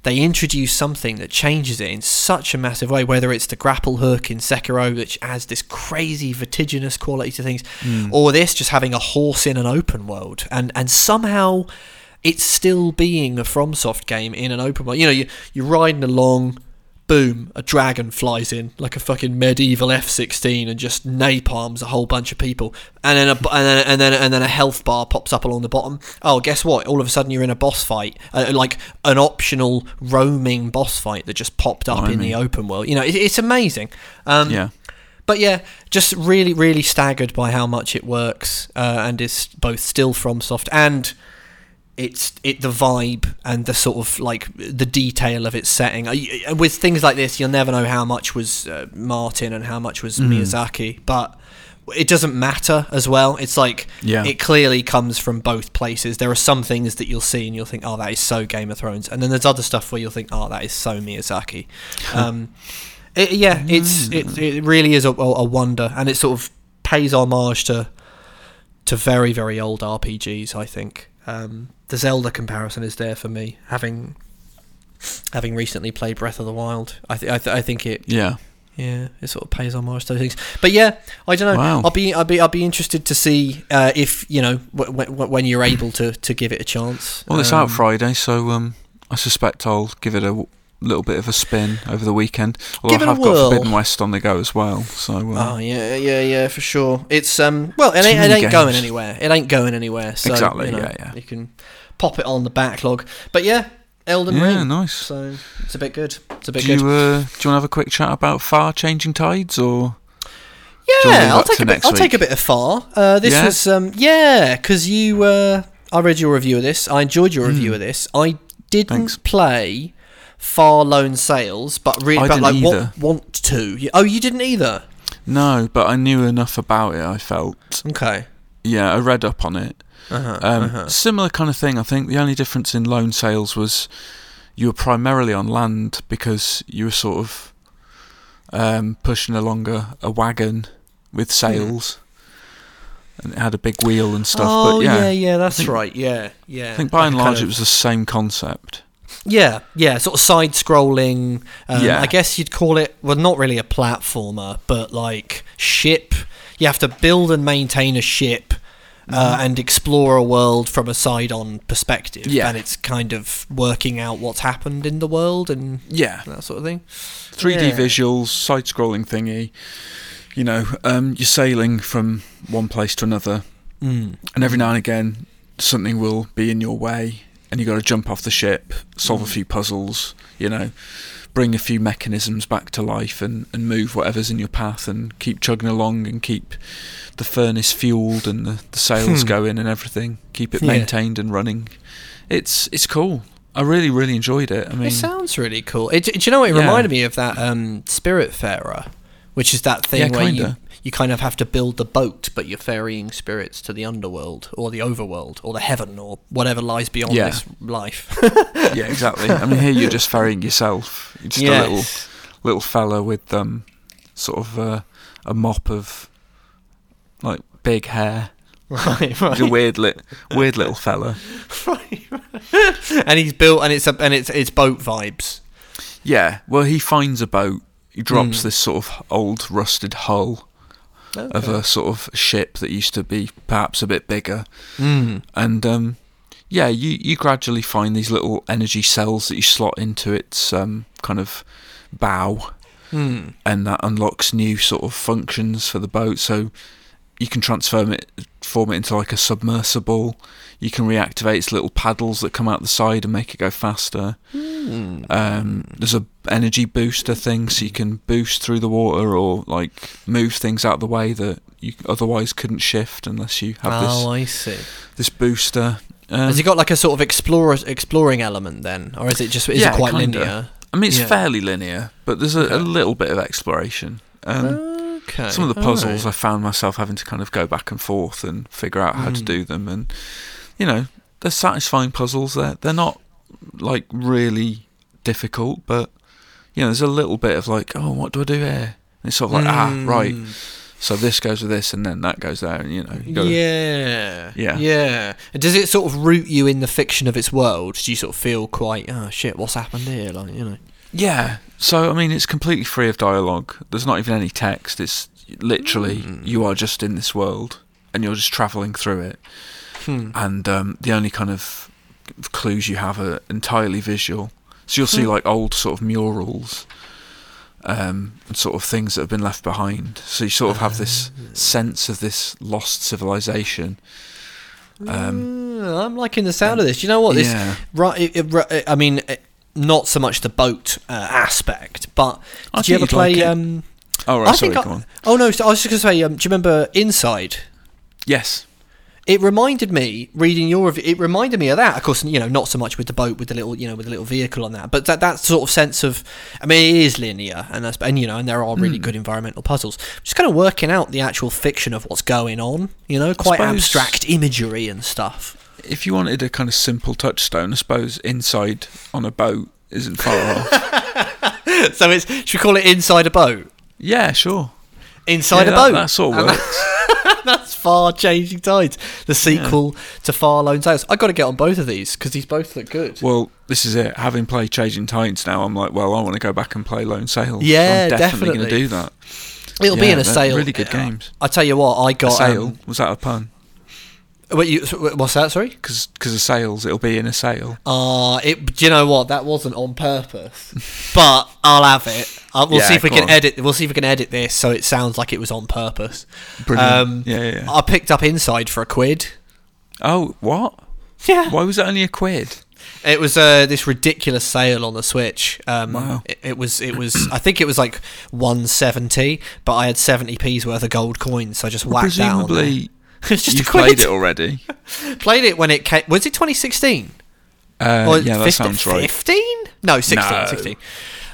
they introduce something that changes it in such a massive way. Whether it's the grapple hook in Sekiro, which adds this crazy vertiginous quality to things, hmm. or this just having a horse in an open world, and and somehow it's still being a FromSoft game in an open world. You know, you you're riding along boom, a dragon flies in like a fucking medieval F-16 and just napalms a whole bunch of people, and then a, and then and then and then a health bar pops up along the bottom. Oh, guess what? All of a sudden you're in a boss fight, uh, like an optional roaming boss fight that just popped up in the open world. You know, it, it's amazing. Um, Yeah. but yeah, just really, really staggered by how much it works uh, and is both still FromSoft and it's it the vibe and the sort of like the detail of its setting. With things like this, you'll never know how much was uh, Martin and how much was Miyazaki, but it doesn't matter as well. It's like Yeah. it clearly comes from both places. There are some things that you'll see and you'll think, "Oh, that is so Game of Thrones," and then there's other stuff where you'll think, "Oh, that is so Miyazaki." um, it, yeah, it's it, it really is a, a wonder, and it sort of pays homage to to very very old RPGs. I think um, the Zelda comparison is there for me, having having recently played Breath of the Wild. I th- I, th- I think it Yeah. yeah, it sort of pays homage to those things. But yeah, I don't know. Wow. I'll be I'll be I'll be interested to see uh, if you know w- w- when you're able to, to give it a chance. Well, it's Um, out Friday, so um, I suspect I'll give it a little bit of a spin over the weekend. Although Give I have got. Forbidden West on the go as well. So um, Oh yeah, yeah, yeah, for sure. It's um, well, it ain't, it ain't going anywhere. It ain't going anywhere. So, Exactly, You know, yeah, yeah. You can pop it on the backlog. But yeah, Elden yeah, Ring. Yeah, nice. So it's a bit good. It's a bit Do good. you, uh, do you want to have a quick chat about far changing tides or? do you wanna leave Yeah, I'll take a bit. I'll take a bit of far. Uh, this Yeah? was um, yeah, because you. Uh, I read your review of this. I enjoyed your review Mm. of this. I didn't Thanks. play Far Lone Sails, but really, I but like want, want to. Oh, you didn't either. No, but I knew enough about it. I felt. Okay. Yeah, I read up on it. Uh-huh, Um, uh-huh. Similar kind of thing. I think the only difference in Lone Sails was you were primarily on land because you were sort of um, pushing along a, a wagon with sails, and it had a big wheel and stuff. oh but yeah, yeah, yeah, that's think- right. Yeah, yeah. I think by and large kind it was the same concept. Yeah, yeah, sort of side-scrolling. Um, Yeah. I guess you'd call it well, not really a platformer, but like ship. You have to build and maintain a ship. Uh, and explore a world from a side-on perspective, Yeah. and it's kind of working out what's happened in the world and Yeah, that sort of thing. 3D Yeah. visuals, side-scrolling thingy. You know, um, you're sailing from one place to another, Mm. and every now and again something will be in your way and you got to jump off the ship solve a few puzzles you know bring a few mechanisms back to life and, and move whatever's in your path and keep chugging along and keep the furnace fueled and the, the sails Hmm. going and everything keep it Yeah. maintained and running it's it's cool i really really enjoyed it i mean it sounds really cool. It, do you know what it Yeah. reminded me of? That um, Spiritfarer, which is that thing Yeah, where kinda. you kind of have to build the boat, but you're ferrying spirits to the underworld or the overworld or the heaven or whatever lies beyond Yeah. this life. yeah exactly i mean here you're just ferrying yourself you're just a little little fella with um sort of uh, a mop of like big hair right, He's a weird lit, weird little fella. right. and he's built, and it's a, and it's it's boat vibes. Yeah. Well, he finds a boat. He drops Mm. this sort of old rusted hull of a sort of ship that used to be perhaps a bit bigger, Mm. and um, yeah, you you gradually find these little energy cells that you slot into its um, kind of bow, Mm. and that unlocks new sort of functions for the boat. So you can transform it, form it into like a submersible. You can reactivate its little paddles that come out the side and make it go faster. Mm. Um, there's a energy booster thing, so you can boost through the water or like move things out of the way that you otherwise couldn't shift unless you have oh, this I see. this booster. Um, Has it got like a sort of explorer exploring element then, or is it just is Yeah, it quite kinda. linear? I mean, it's Yeah. fairly linear, but there's a, Okay. a little bit of exploration. Um, Okay. some of the puzzles I found myself having to kind of go back and forth and figure out how to Mm. do them, and you know, they're satisfying puzzles. They're they're not like really difficult, but you know, there's a little bit of like, oh, what do I do here? And it's sort of like, ah, right. Mm. So this goes with this, and then that goes there, and you know, you gotta, Yeah. Yeah. Yeah. And does it sort of root you in the fiction of its world? Do you sort of feel quite, oh shit, what's happened here? Like, you know. Yeah. So I mean, it's completely free of dialogue. There's not even any text. It's literally Mm. you are just in this world, and you're just traveling through it. Hmm. And um, the only kind of clues you have are entirely visual. So you'll see Hmm. like old sort of murals, um, and sort of things that have been left behind. So you sort of have this Ah. sense of this lost civilization. Um, Mm, I'm liking the sound of this. You know what? This, yeah. right, it, it, I mean, not so much the boat uh, aspect, but I did you ever you'd like play? um, Oh right, I sorry, think I-. Oh no! So I was just going to say. Um, do you remember Inside? Yes. It reminded me reading your review. It reminded me of that. Of course, you know, not so much with the boat with the little, you know, with the little vehicle on that, but that that sort of sense of. I mean, it is linear, and that's and you know, and there are really Hmm. good environmental puzzles. Just kind of working out the actual fiction of what's going on. You know, quite suppose- abstract imagery and stuff. If you wanted a kind of simple touchstone, I suppose inside on a boat isn't far off. so it's should we call it inside a boat? Yeah, sure. Inside Yeah, a that- boat. That sort of works. That's Far Changing Tides, the sequel to Far Lone Sails. I got to get on both of these because these both look good. Well, this is it. Having played Changing Tides now, I'm like, well, I want to go back and play Lone Sail. Yeah, I'm definitely going to do that. It'll be Yeah, in a sale. Really good games. I tell you what, I got sail um, was that a pun? What you, what's that? Sorry. Because of sales, it'll be in a sale. Uh, it. Do you know what? That wasn't on purpose, but I'll have it. Uh, we'll Yeah, see if we can on. edit. We'll see if we can edit this so it sounds like it was on purpose. Brilliant. Um, yeah, yeah. yeah. I picked up Inside for a quid. oh, what? Yeah. Why was it only a quid? It was uh, this ridiculous sale on the Switch. Um, Wow. it, it was. It was. I think it was like one seventy, but I had seventy p's worth of gold coins, so I just whacked that on there. Presumably, It's just quid. played it already. Played it when it came. Was it twenty sixteen? Uh, Or yeah, that 15 sounds right. 15? No, 16. No. 16.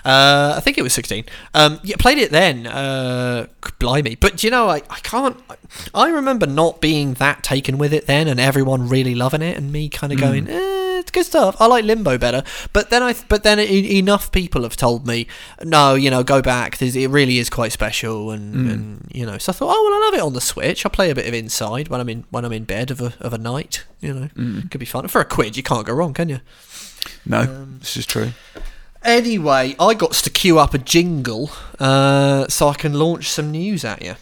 Uh, I think it was 16. Um, yeah, played it then. Uh, blimey. But do you know, I, I can't. I remember not being that taken with it then and everyone really loving it and me kind of going, eh, good stuff. I like Limbo better. But then I, but then e- enough people have told me, no, you know, go back. There's, it really is quite special and, and, you know, so I thought, oh, well, I love it on the Switch. I'll play a bit of Inside when I'm in, when I'm in bed of a, of a night, you know. Could be fun. For a quid, you can't go wrong, can you? No, Um, this is true. Anyway, I got to queue up a jingle uh, so I can launch some news at you.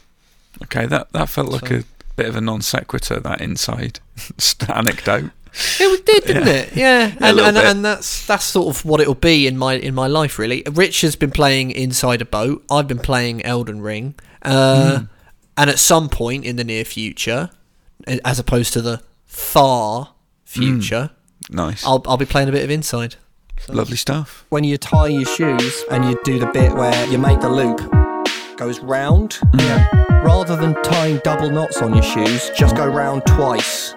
Okay, that that felt like So- a bit of a non sequitur. That inside anecdote. It was- did, didn't Yeah. it? Yeah, and, and, and that's that's sort of what it'll be in my in my life really. Rich has been playing Inside a Boat. I've been playing Elden Ring, uh, Hmm. and at some point in the near future, as opposed to the far future, Nice, I'll I'll be playing a bit of Inside. lovely stuff. when you tie your shoes and you do the bit where you make the loop goes round yeah rather than tying double knots on your shoes just go round twice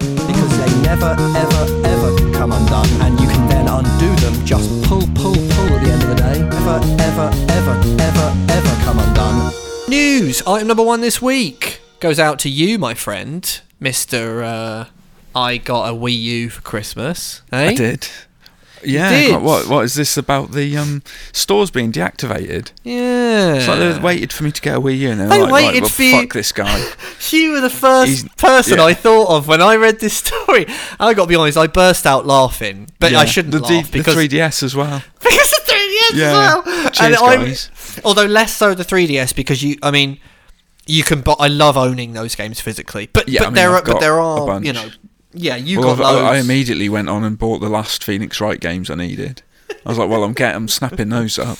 because they never ever ever come undone and you can then undo them just pull pull pull at the end of the day ever ever ever ever ever come undone News item number one this week goes out to you, my friend, Mister. Uh, I got a Wii U for Christmas. Eh? I did. Yeah? God, what what is this about the um, stores being deactivated? Yeah. It's like they waited for me to get a Wii U, and they're They like, waited right, well, for you- fuck this guy. You were the first He's- person yeah. I thought of when I read this story. I got to be honest, I burst out laughing, but I shouldn't the, laugh D- because the 3DS as well. because the 3DS Yeah. as well. Cheers, I'm- guys. although less so the 3DS because you, I mean, you can. But I love owning those games physically. But Yeah, but I mean, there I've are but there are you know yeah you well, got I, I immediately went on and bought the last Phoenix Wright games I needed. I was like, well, I'm getting, I'm snapping those up.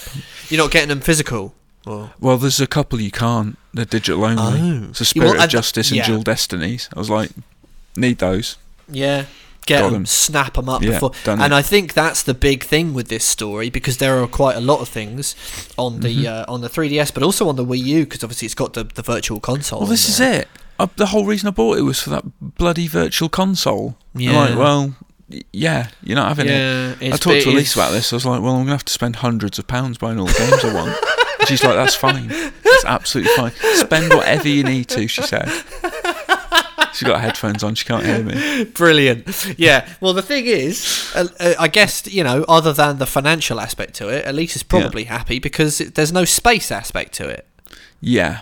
You're not getting them physical. Or, Well, there's a couple you can't. They're digital only. Oh. So Spirit well, of Justice and yeah. Dual Destinies. I was like, need those. Yeah. Get Got them, 'em. snap them up Yeah, before, and it. I think that's the big thing with this story because there are quite a lot of things on the Mm-hmm. uh, on the 3DS, but also on the Wii U because obviously it's got the, the virtual console. Well, this is it. Uh, the whole reason I bought it was for that bloody virtual console. Yeah. like, well, yeah, you're not having it. Yeah, I talked to Elise about this. I was like, well, I'm going to have to spend hundreds of pounds buying all the games I want. And she's like, that's fine. That's absolutely fine. Spend whatever you need to, she said. She's got headphones on. She can't hear me. Brilliant. Yeah. Well, the thing is, uh, uh, I guess you know, other than the financial aspect to it, Elise is probably happy because it, there's no space aspect to it. Yeah,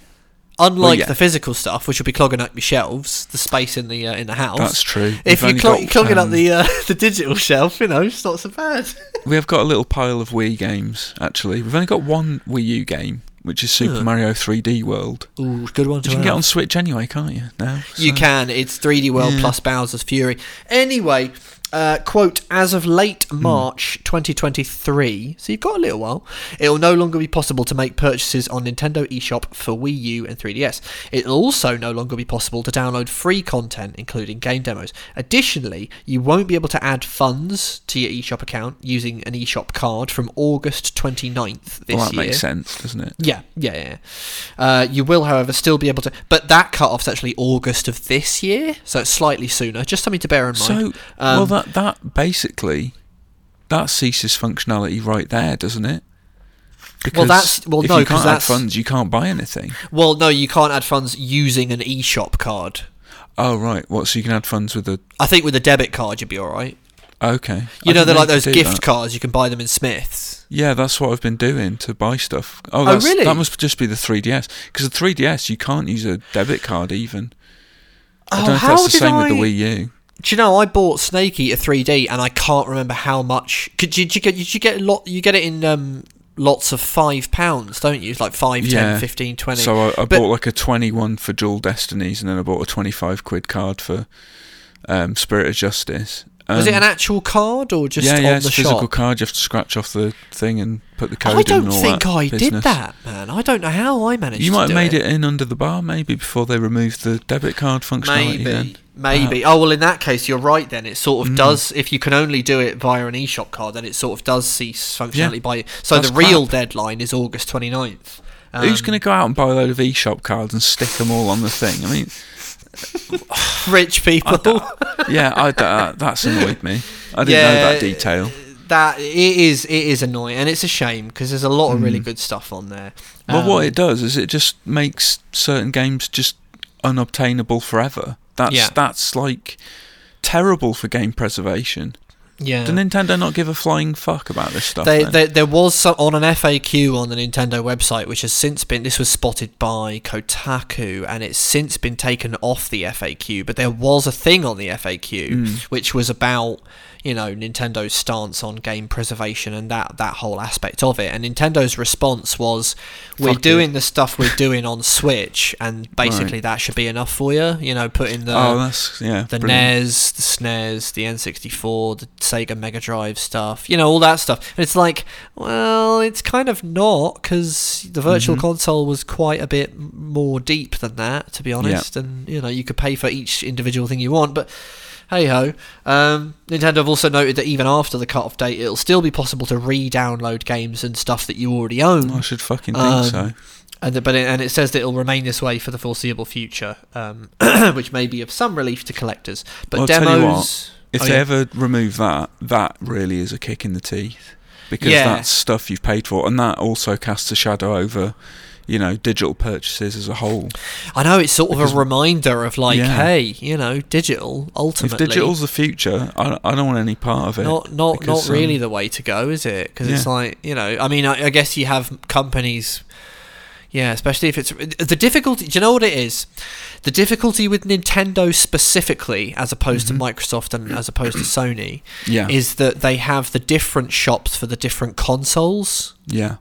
Unlike yeah. the physical stuff, which will be clogging up your shelves, the space in the uh, in the house. that's true. If We've you clog, got, clogging up um, the uh, the digital shelf, you know, it's not so bad. We have got a little pile of Wii games, actually. We've only got one Wii U game, which is Super Huh. Mario 3D World. Ooh, good one you can get have. on Switch anyway, can't you? Now You can. It's 3D World Yeah. plus Bowser's Fury. Anyway, uh, quote, as of late Hmm. March 2023, so you've got a little while, it will no longer be possible to make purchases on Nintendo eShop for Wii U and 3DS. It will also no longer be possible to download free content, including game demos. Additionally, you won't be able to add funds to your eShop account using an eShop card from August 29th this Well, that year. makes sense, doesn't it? Yeah, yeah, yeah. Uh, you will, however, still be able to. But that cut off's actually August of this year, so it's slightly sooner. Just something to bear in mind. So, Um, well, that that basically that ceases functionality right there, doesn't it? Because that's- well, if no, you can't add funds, you can't buy anything. well, no, you can't add funds using an eShop card. Oh right, what? So you can add funds with a I think with a debit card, you'd be all right. okay. You I know, they're like those gift that. cards. You can buy them in Smiths. Yeah, that's what I've been doing to buy stuff. Oh, Oh, really? That must just be the 3DS because the 3DS you can't use a debit card even. I oh, don't Oh, know if how that's the same with the I- Wii U. Do you know I bought Snake Eater 3D and I can't remember how much. Could you, did you get? Did you get a lot? You get it in um, lots of five pounds, don't you? Like five, ten, Yeah. fifteen, twenty. So I, I But- bought like a 21 for Dual Destinies and then I bought a 25 quid card for um, Spirit of Justice. Was it Um, an actual card or just yeah, on yeah, the it's a physical shop? card. You have to scratch off the thing and put the code I don't all think I did that, man. I don't know how I managed. You might have made it. it in under the bar maybe before they removed the debit card functionality. Maybe, then. maybe. Oh well, in that case, you're right. Then it sort of Mm. does. If you can only do it via an eShop card, then it sort of does cease functionality Yeah. by. So That's the real crap. deadline is August 29th. Who's Um, going to go out and buy a load of eShop cards and stick them all on the thing? I mean, rich people? yeah, I, that, that's annoyed me. I didn't Yeah, know that detail. that it is. It is annoying, and it's a shame because there's a lot of really Mm. good stuff on there. Well, Um, what it does is it just makes certain games just unobtainable forever. That's Yeah. that's like terrible for game preservation. Yeah. Do Nintendo not give a flying fuck about this stuff? They, they, there was some, on an FAQ on the Nintendo website, which has since been this was spotted by Kotaku, and it's since been taken off the FAQ. But there was a thing on the FAQ Mm. which was about you know Nintendo's stance on game preservation and that that whole aspect of it. And Nintendo's response was, "We're Fuck doing it." the stuff we're doing on Switch, and basically that should be enough for you. You know, putting the oh, that's yeah. the brilliant. NES, the SNES, the N64, the Sega Mega Drive stuff, you know, all that stuff. And it's like, well, it's kind of not because the Virtual Mhm. Console was quite a bit more deep than that, to be honest. And you know, you could pay for each individual thing you want, but. Hey ho. Um, Nintendo have also noted that even after the cut-off date, it'll still be possible to re-download games and stuff that you already own. I should fucking think Um, so. And the, but it, and it says that it'll remain this way for the foreseeable future, um, which may be of some relief to collectors. But I'll demos, tell you what, If Oh, they yeah. ever remove that, that really is a kick in the teeth because Yeah. that's stuff you've paid for, and that also casts a shadow over, you know, digital purchases as a whole. I know it's sort of because- a reminder of like, Yeah. hey, you know, digital ultimately. If digital's the future, I, I don't want any part of it. not not because, not really um, the way to go, is it? Because it's like you know, I mean, I, I guess you have companies. Yeah, especially if it's the difficulty. Do you know what it is? The difficulty with Nintendo specifically, as opposed Mhm. to Microsoft and as opposed to Sony, Yeah, is that they have the different shops for the different consoles. yeah,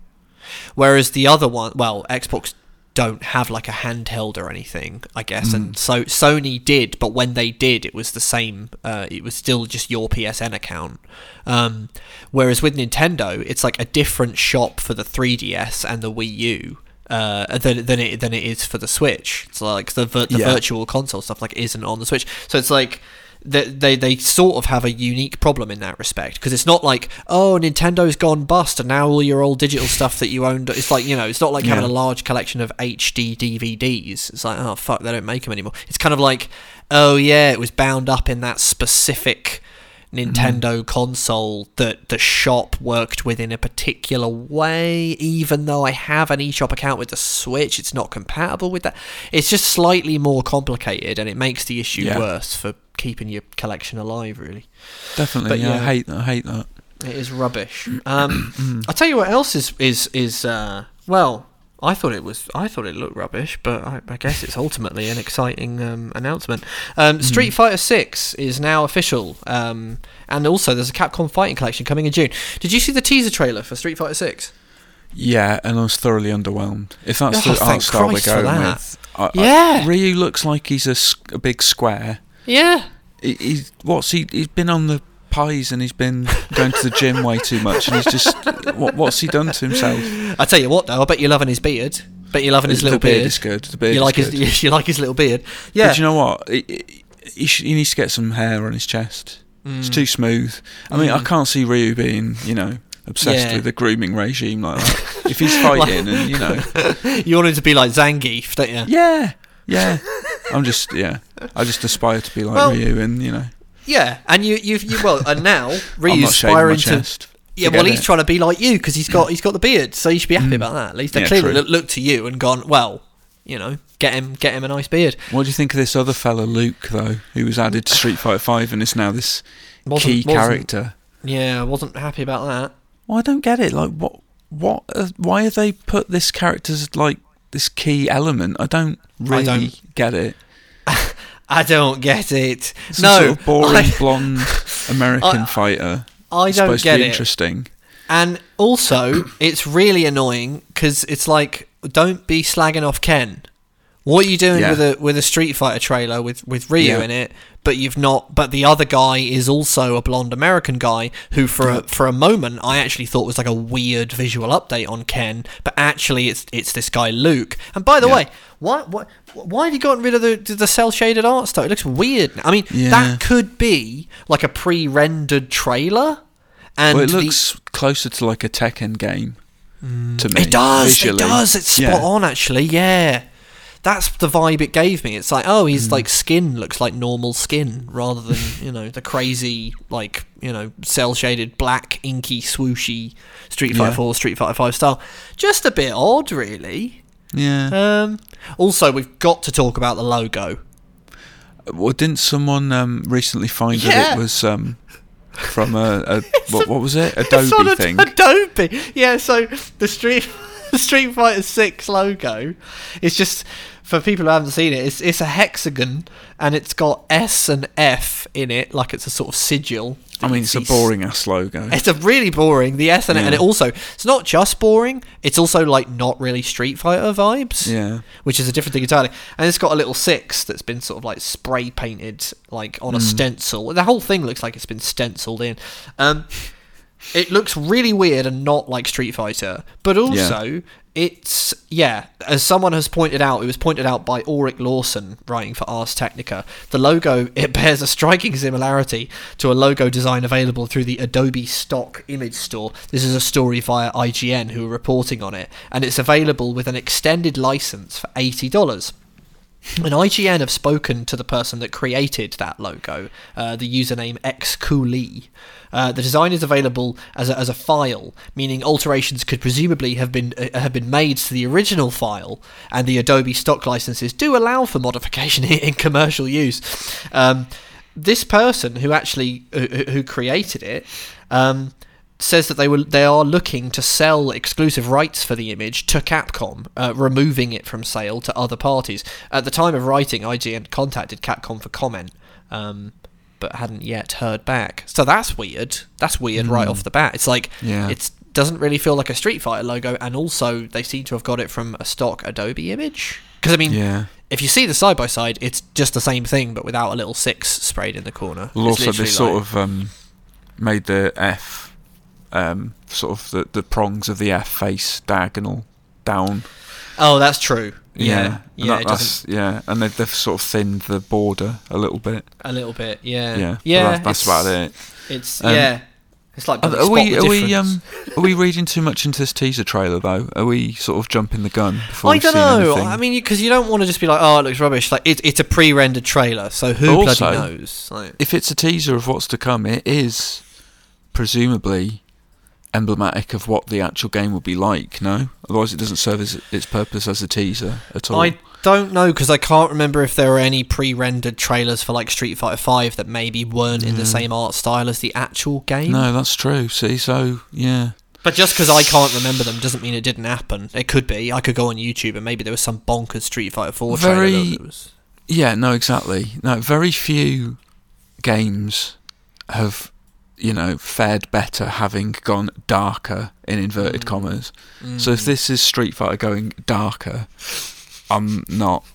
Whereas the other one, well, Xbox don't have like a handheld or anything, I guess, and Mm. so Sony did, but when they did, it was the same. Uh, it was still just your PSN account. Um, whereas with Nintendo, it's like a different shop for the 3DS and the Wii U. Uh, than than it than it is for the Switch. It's like the the Yeah. virtual console stuff like isn't on the Switch. So it's like they, they they sort of have a unique problem in that respect because it's not like oh Nintendo's gone bust and now all your old digital stuff that you owned it's like you know it's not like having a large collection of HD DVDs it's like oh fuck they don't make them anymore it's kind of like oh yeah it was bound up in that specific Nintendo console that the shop worked with in a particular way even though I have an eShop account with the Switch it's not compatible with that it's just slightly more complicated and it makes the issue Yeah. worse for keeping your collection alive really Definitely, But yeah, yeah. I hate that. I hate that. it is rubbish um I'll tell you what else is is is uh well I thought it was. I thought it looked rubbish, but I, I guess it's ultimately an exciting um, announcement. Um, Street Fighter Six is now official, um, and also there's a Capcom Fighting Collection coming in June. Did you see the teaser trailer for Street Fighter Six? Yeah, and I was thoroughly underwhelmed. If that's Oh, the art style we're going with, I, I- Yeah. Ryu looks like he's a big square. Yeah, He, he's what's he? He's been on the pies and he's been going to the gym way too much, and he's just what, what's he done to himself? I tell you what though, I bet you're loving his beard. Bet you're loving his the little beard beard. is good. The beard you is like good. his you like his little beard. Yeah, But you know what? He, he, he, needs to get some hair on his chest. Mm. It's too smooth. I mean, I can't see Ryu being, you know, obsessed Yeah. with a grooming regime like that. if he's fighting and, you know, you want him to be like Zangief, don't you? yeah, yeah. I'm just, yeah. I just aspire to be like Well- Ryu and, you know, Yeah, and you you you well, and now Ryu's not shaving my aspiring to. Yeah, well, he's it. trying to be like you because he's got he's got the beard, so you should be happy about that. At least they Yeah, clearly look, looked to you and gone, well, you know, get him get him a nice beard. What do you think of this other fella, Luke, though, who was added to Street Fighter 5 and is now this Wasn't- key character? Yeah, I wasn't happy about that. Well, I don't get it. Like, what, what, uh, why have they put this character as, like, this key element? I don't really don't- get it. I don't get it. Some no, sort of boring I, blonde American I- fighter. I don't supposed get to be it. interesting. And also, it's really annoying because it's like, don't be slagging off Ken. What are you doing Yeah. with a with a Street Fighter trailer with with Ryu Yeah. in it? But you've not. But the other guy is also a blonde American guy who, for a, for a moment, I actually thought was like a weird visual update on Ken. But actually, it's it's this guy Luke. And by the Yeah. way, why why why have you gotten rid of the the cell shaded art style? It looks weird. I mean, Yeah. that could be like a pre rendered trailer. And well, it the- looks closer to like a Tekken game to me. It does. visually. It does. It's spot Yeah. on, actually. Yeah, that's the vibe it gave me. It's like, oh, his Mm. like skin looks like normal skin rather than you know the crazy like you know cell shaded black inky swooshy Street Fighter Yeah. Four, Street Fighter Five style. Just a bit odd, really. Yeah. Um, also, we've got to talk about the logo. well, didn't someone um, recently find that it was um, from a, a what, what was it? Adobe a- thing. Adobe. Yeah, so the Street the Street Fighter Six logo is just for people who haven't seen it. It's it's a hexagon and it's got S and F in it, like it's a sort of sigil. I mean, it's a boring ass logo. It's a really boring. The S and F, and it also it's not just boring. It's also like not really Street Fighter vibes Yeah. which is a different thing entirely. And it's got a little six that's been sort of like spray painted, like on Hmm. a stencil. The whole thing looks like it's been stenciled in. Um, it looks really weird and not like Street Fighter, but also it's yeah. As someone has pointed out, it was pointed out by Ulrich Lawson writing for Ars Technica. The logo it bears a striking similarity to a logo design available through the Adobe Stock Image Store. This is a story via IGN who are reporting on it, and it's available with an extended license for eighty dollars. And IGN have spoken to the person that created that logo, uh, the username xcoolee. Uh, the design is available as a, as a file, meaning alterations could presumably have been uh, have been made to the original file, and the Adobe stock licenses do allow for modification in commercial use. Um, this person who actually who, who created it um, says that they were they are looking to sell exclusive rights for the image to Capcom, uh, removing it from sale to other parties. At the time of writing, IGN contacted Capcom for comment, um, but hadn't yet heard back. So that's weird. That's weird right off the bat. It's like Yeah. it doesn't really feel like a Street Fighter logo, and also they seem to have got it from a stock Adobe image. Because I mean, Yeah. if you see the side by side, it's just the same thing, but without a little six sprayed in the corner. Well, also they literally sort of um, made the F, um, sort of the, the prongs of the F face diagonal down. Oh, that's true. Yeah, And yeah, that- it that's, yeah, and they've, they've sort of thinned the border a little bit. a little bit. Yeah, Yeah, yeah. that- that's about it. It's Um, yeah. It's like Are, are we are we um are we reading too much into this teaser trailer though? Are we sort of jumping the gun before I don't know. anything? I mean, because you don't want to just be like, "Oh, it looks rubbish." Like it's it's a pre-rendered trailer, so who also- bloody knows? Like, if it's a teaser of what's to come, it is presumably emblematic of what the actual game will be like. No, otherwise it doesn't serve as its purpose as a teaser at all. I don't know because I can't remember if there were any pre-rendered trailers for like Street Fighter Five that maybe weren't in the same art style as the actual game. no, that's true. See, so yeah, But just because I can't remember them doesn't mean it didn't happen. It could be. I could go on YouTube and maybe there was some bonkers Street Fighter Four Very- trailer that was. yeah, no, exactly. No, very few games have you know fared better having gone darker in inverted commas. So if this is Street Fighter going darker, I'm not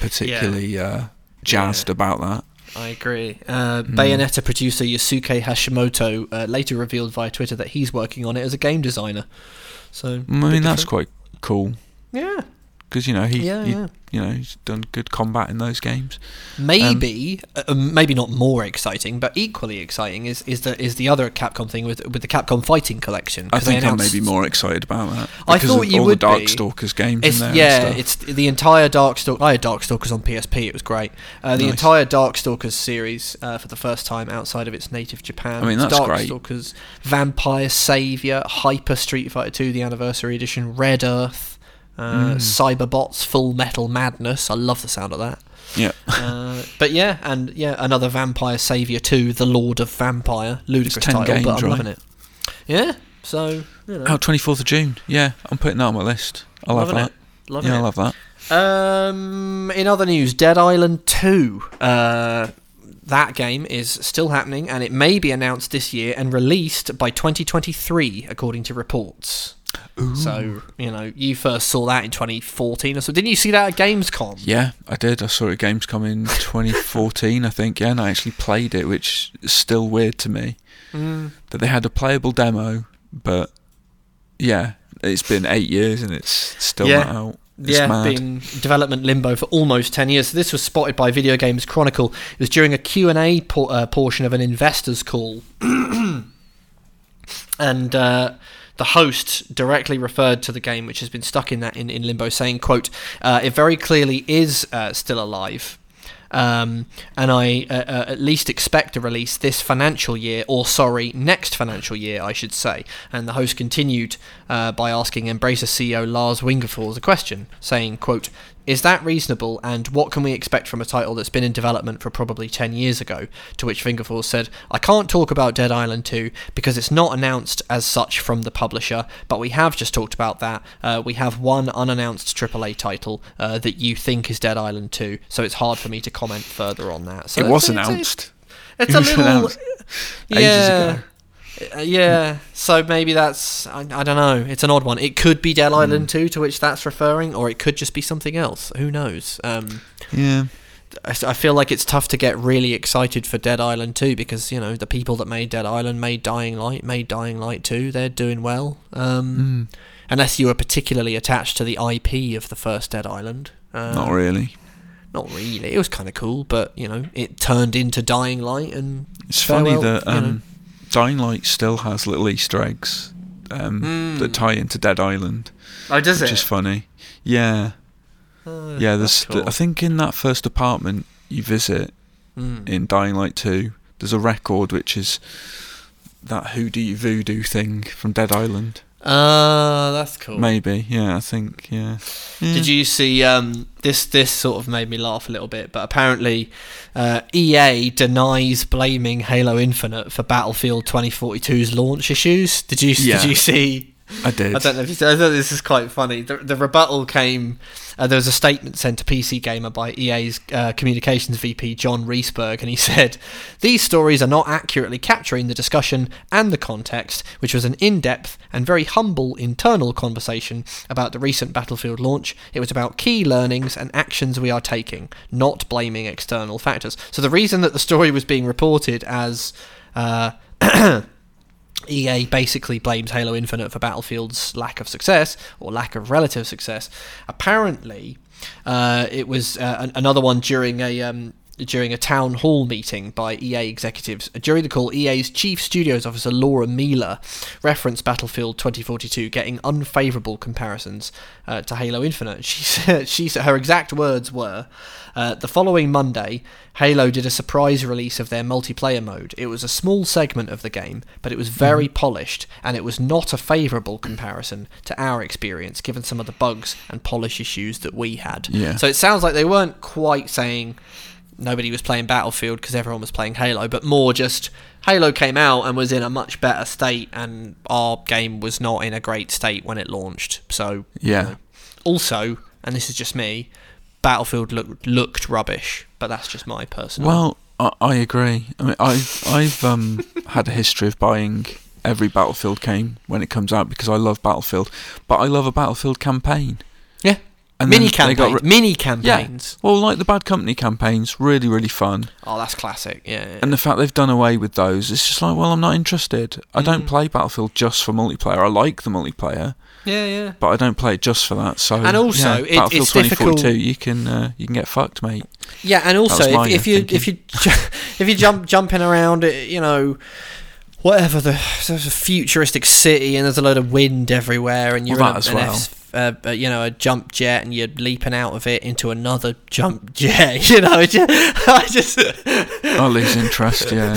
particularly uh, jazzed about that. I agree. Uh, Hmm. Bayonetta producer Yusuke Hashimoto uh, later revealed via Twitter that he's working on it as a game designer. So I mean, that's quite cool yeah, because you know he, yeah, he- yeah. you know he's done good combat in those games. Maybe, uh, maybe not more exciting, but equally exciting is, is the is the other Capcom thing with with the Capcom Fighting Collection. I think I'm maybe more excited about that. I thought of you all would the be. Darkstalkers games It's in there. yeah, it's the entire Darkstalk. I had Darkstalkers on PSP. It was great. Uh, the Nice. entire Darkstalkers series uh, for the first time outside of its native Japan. I mean, that's great. Darkstalkers, Vampire Savior, Hyper Street Fighter 2, the Anniversary Edition, Red Earth, uh, Mm. Cyberbots, Full Metal Madness. I love the sound of that. yeah. Uh, but yeah, and yeah, another Vampire Savior 2, The Lord of Vampire, ludicrous title, games, but I'm right? loving it. Yeah, so you know, Oh, 24th of June. Yeah, I'm putting that on my list. I love that. it. Loving Yeah, it. I'll have that. Um, in other news, Dead Island 2. Uh, that game is still happening and it may be announced this year and released by 2023, according to reports. So, you know, you first saw that in 2014 or so. Didn't you see that at Gamescom? Yeah, I did. I saw it at Gamescom in 2014, I think. Yeah, and I actually played it, which is still weird to me Mm. that they had a playable demo, but yeah, it's been eight years and it's still Yeah. not out. It's yeah, mad. been development limbo for almost 10 years. So this was spotted by Video Games Chronicle. It was during a Q&A por- uh, portion of an investors call. and uh, the host directly referred to the game, which has been stuck in that in, in limbo, saying, quote, uh, it very clearly is uh, still alive. Um, and I uh, uh, at least expect a release this financial year, or sorry, next financial year, I should say. And the host continued uh, by asking Embracer CEO Lars Wingefors a question, saying, "quote Is that reasonable? And what can we expect from a title that's been in development for probably ten years ago?" To which Wingefors said, "I can't talk about Dead Island 2 because it's not announced as such from the publisher, but we have just talked about that. Uh, we have one unannounced AAA title uh, that you think is Dead Island 2, so it's hard for me to comment further on that." So it it's- was it's- announced. It's, It a was little, yeah, ago. Uh, yeah. So maybe that's I, I don't know. It's an odd one. It could be Dead Hmm. Island 2 to which that's referring, or it could just be something else. Who knows? Um, Yeah. I feel like it's tough to get really excited for Dead Island 2 because you know the people that made Dead Island made Dying Light, made Dying Light 2. They're doing well. Um, Mm, Unless you were particularly attached to the IP of the first Dead Island. Um, not really. Not really. It was kind of cool, but you know, it turned into Dying Light, and It's farewell, funny that um, Dying Light still has little Easter eggs um, Mm. that tie into Dead Island, oh, does it? which is funny. Yeah, Uh, yeah. There's, cool. I think in that first apartment you visit Mm. in Dying Light 2, there's a record which is that hoodoo voodoo thing from Dead Island. Ah, that's cool. Maybe, yeah, I think, yeah. Yeah. Did you see um, this? This sort of made me laugh a little bit, but apparently, uh, EA denies blaming Halo Infinite for Battlefield 2042's launch issues. Did you? Yeah. Did you see? I did. I don't know if you said. I thought this is quite funny. The, the rebuttal came. Uh, there was a statement sent to PC Gamer by EA's uh, communications VP John Reseburg, and he said, "These stories are not accurately capturing the discussion and the context, which was an in-depth and very humble internal conversation about the recent Battlefield launch. It was about key learnings and actions we are taking, not blaming external factors." So the reason that the story was being reported as uh, EA basically blames Halo Infinite for Battlefield's lack of success or lack of relative success. Apparently, Uh, it was uh, an- another one during a um, during a town hall meeting by EA executives. During the call, EA's chief studios officer Laura Miele referenced Battlefield 2042 getting unfavourable comparisons uh, to Halo Infinite. She said, she said her exact words were, uh, "The following Monday, Halo did a surprise release of their multiplayer mode. It was a small segment of the game, but it was very polished, and it was not a favourable comparison to our experience, given some of the bugs and polish issues that we had." Yeah. So it sounds like they weren't quite saying nobody was playing Battlefield because everyone was playing Halo, but more just Halo came out and was in a much better state, and our game was not in a great state when it launched. So Yeah. you know. Also, and this is just me, Battlefield looked looked rubbish, but that's just my personal. Well, I, I agree. I mean, I've I've um, had a history of buying every Battlefield game when it comes out because I love Battlefield, but I love a Battlefield campaign. yeah, And mini then they got campaigns, Yeah. Well, like the Bad Company campaigns, really really fun. Oh, that's classic. Yeah, yeah. And the fact they've done away with those, it's just like, well, I'm not interested. I don't Mm. play Battlefield just for multiplayer. I like the multiplayer, yeah, yeah. but I don't play it just for that. So And also, yeah, it- Battlefield it's 2042, difficult- you can uh, you can get fucked, mate. Yeah, and also if, if you thinking. if you if you jump jumping around, you know, whatever the there's a futuristic city and there's a load of wind everywhere, and you're Well, in a, as an well. F- uh, uh, you know a jump jet and you're leaping out of it into another jump jet. You know, it ju- I just I lose interest. Yeah,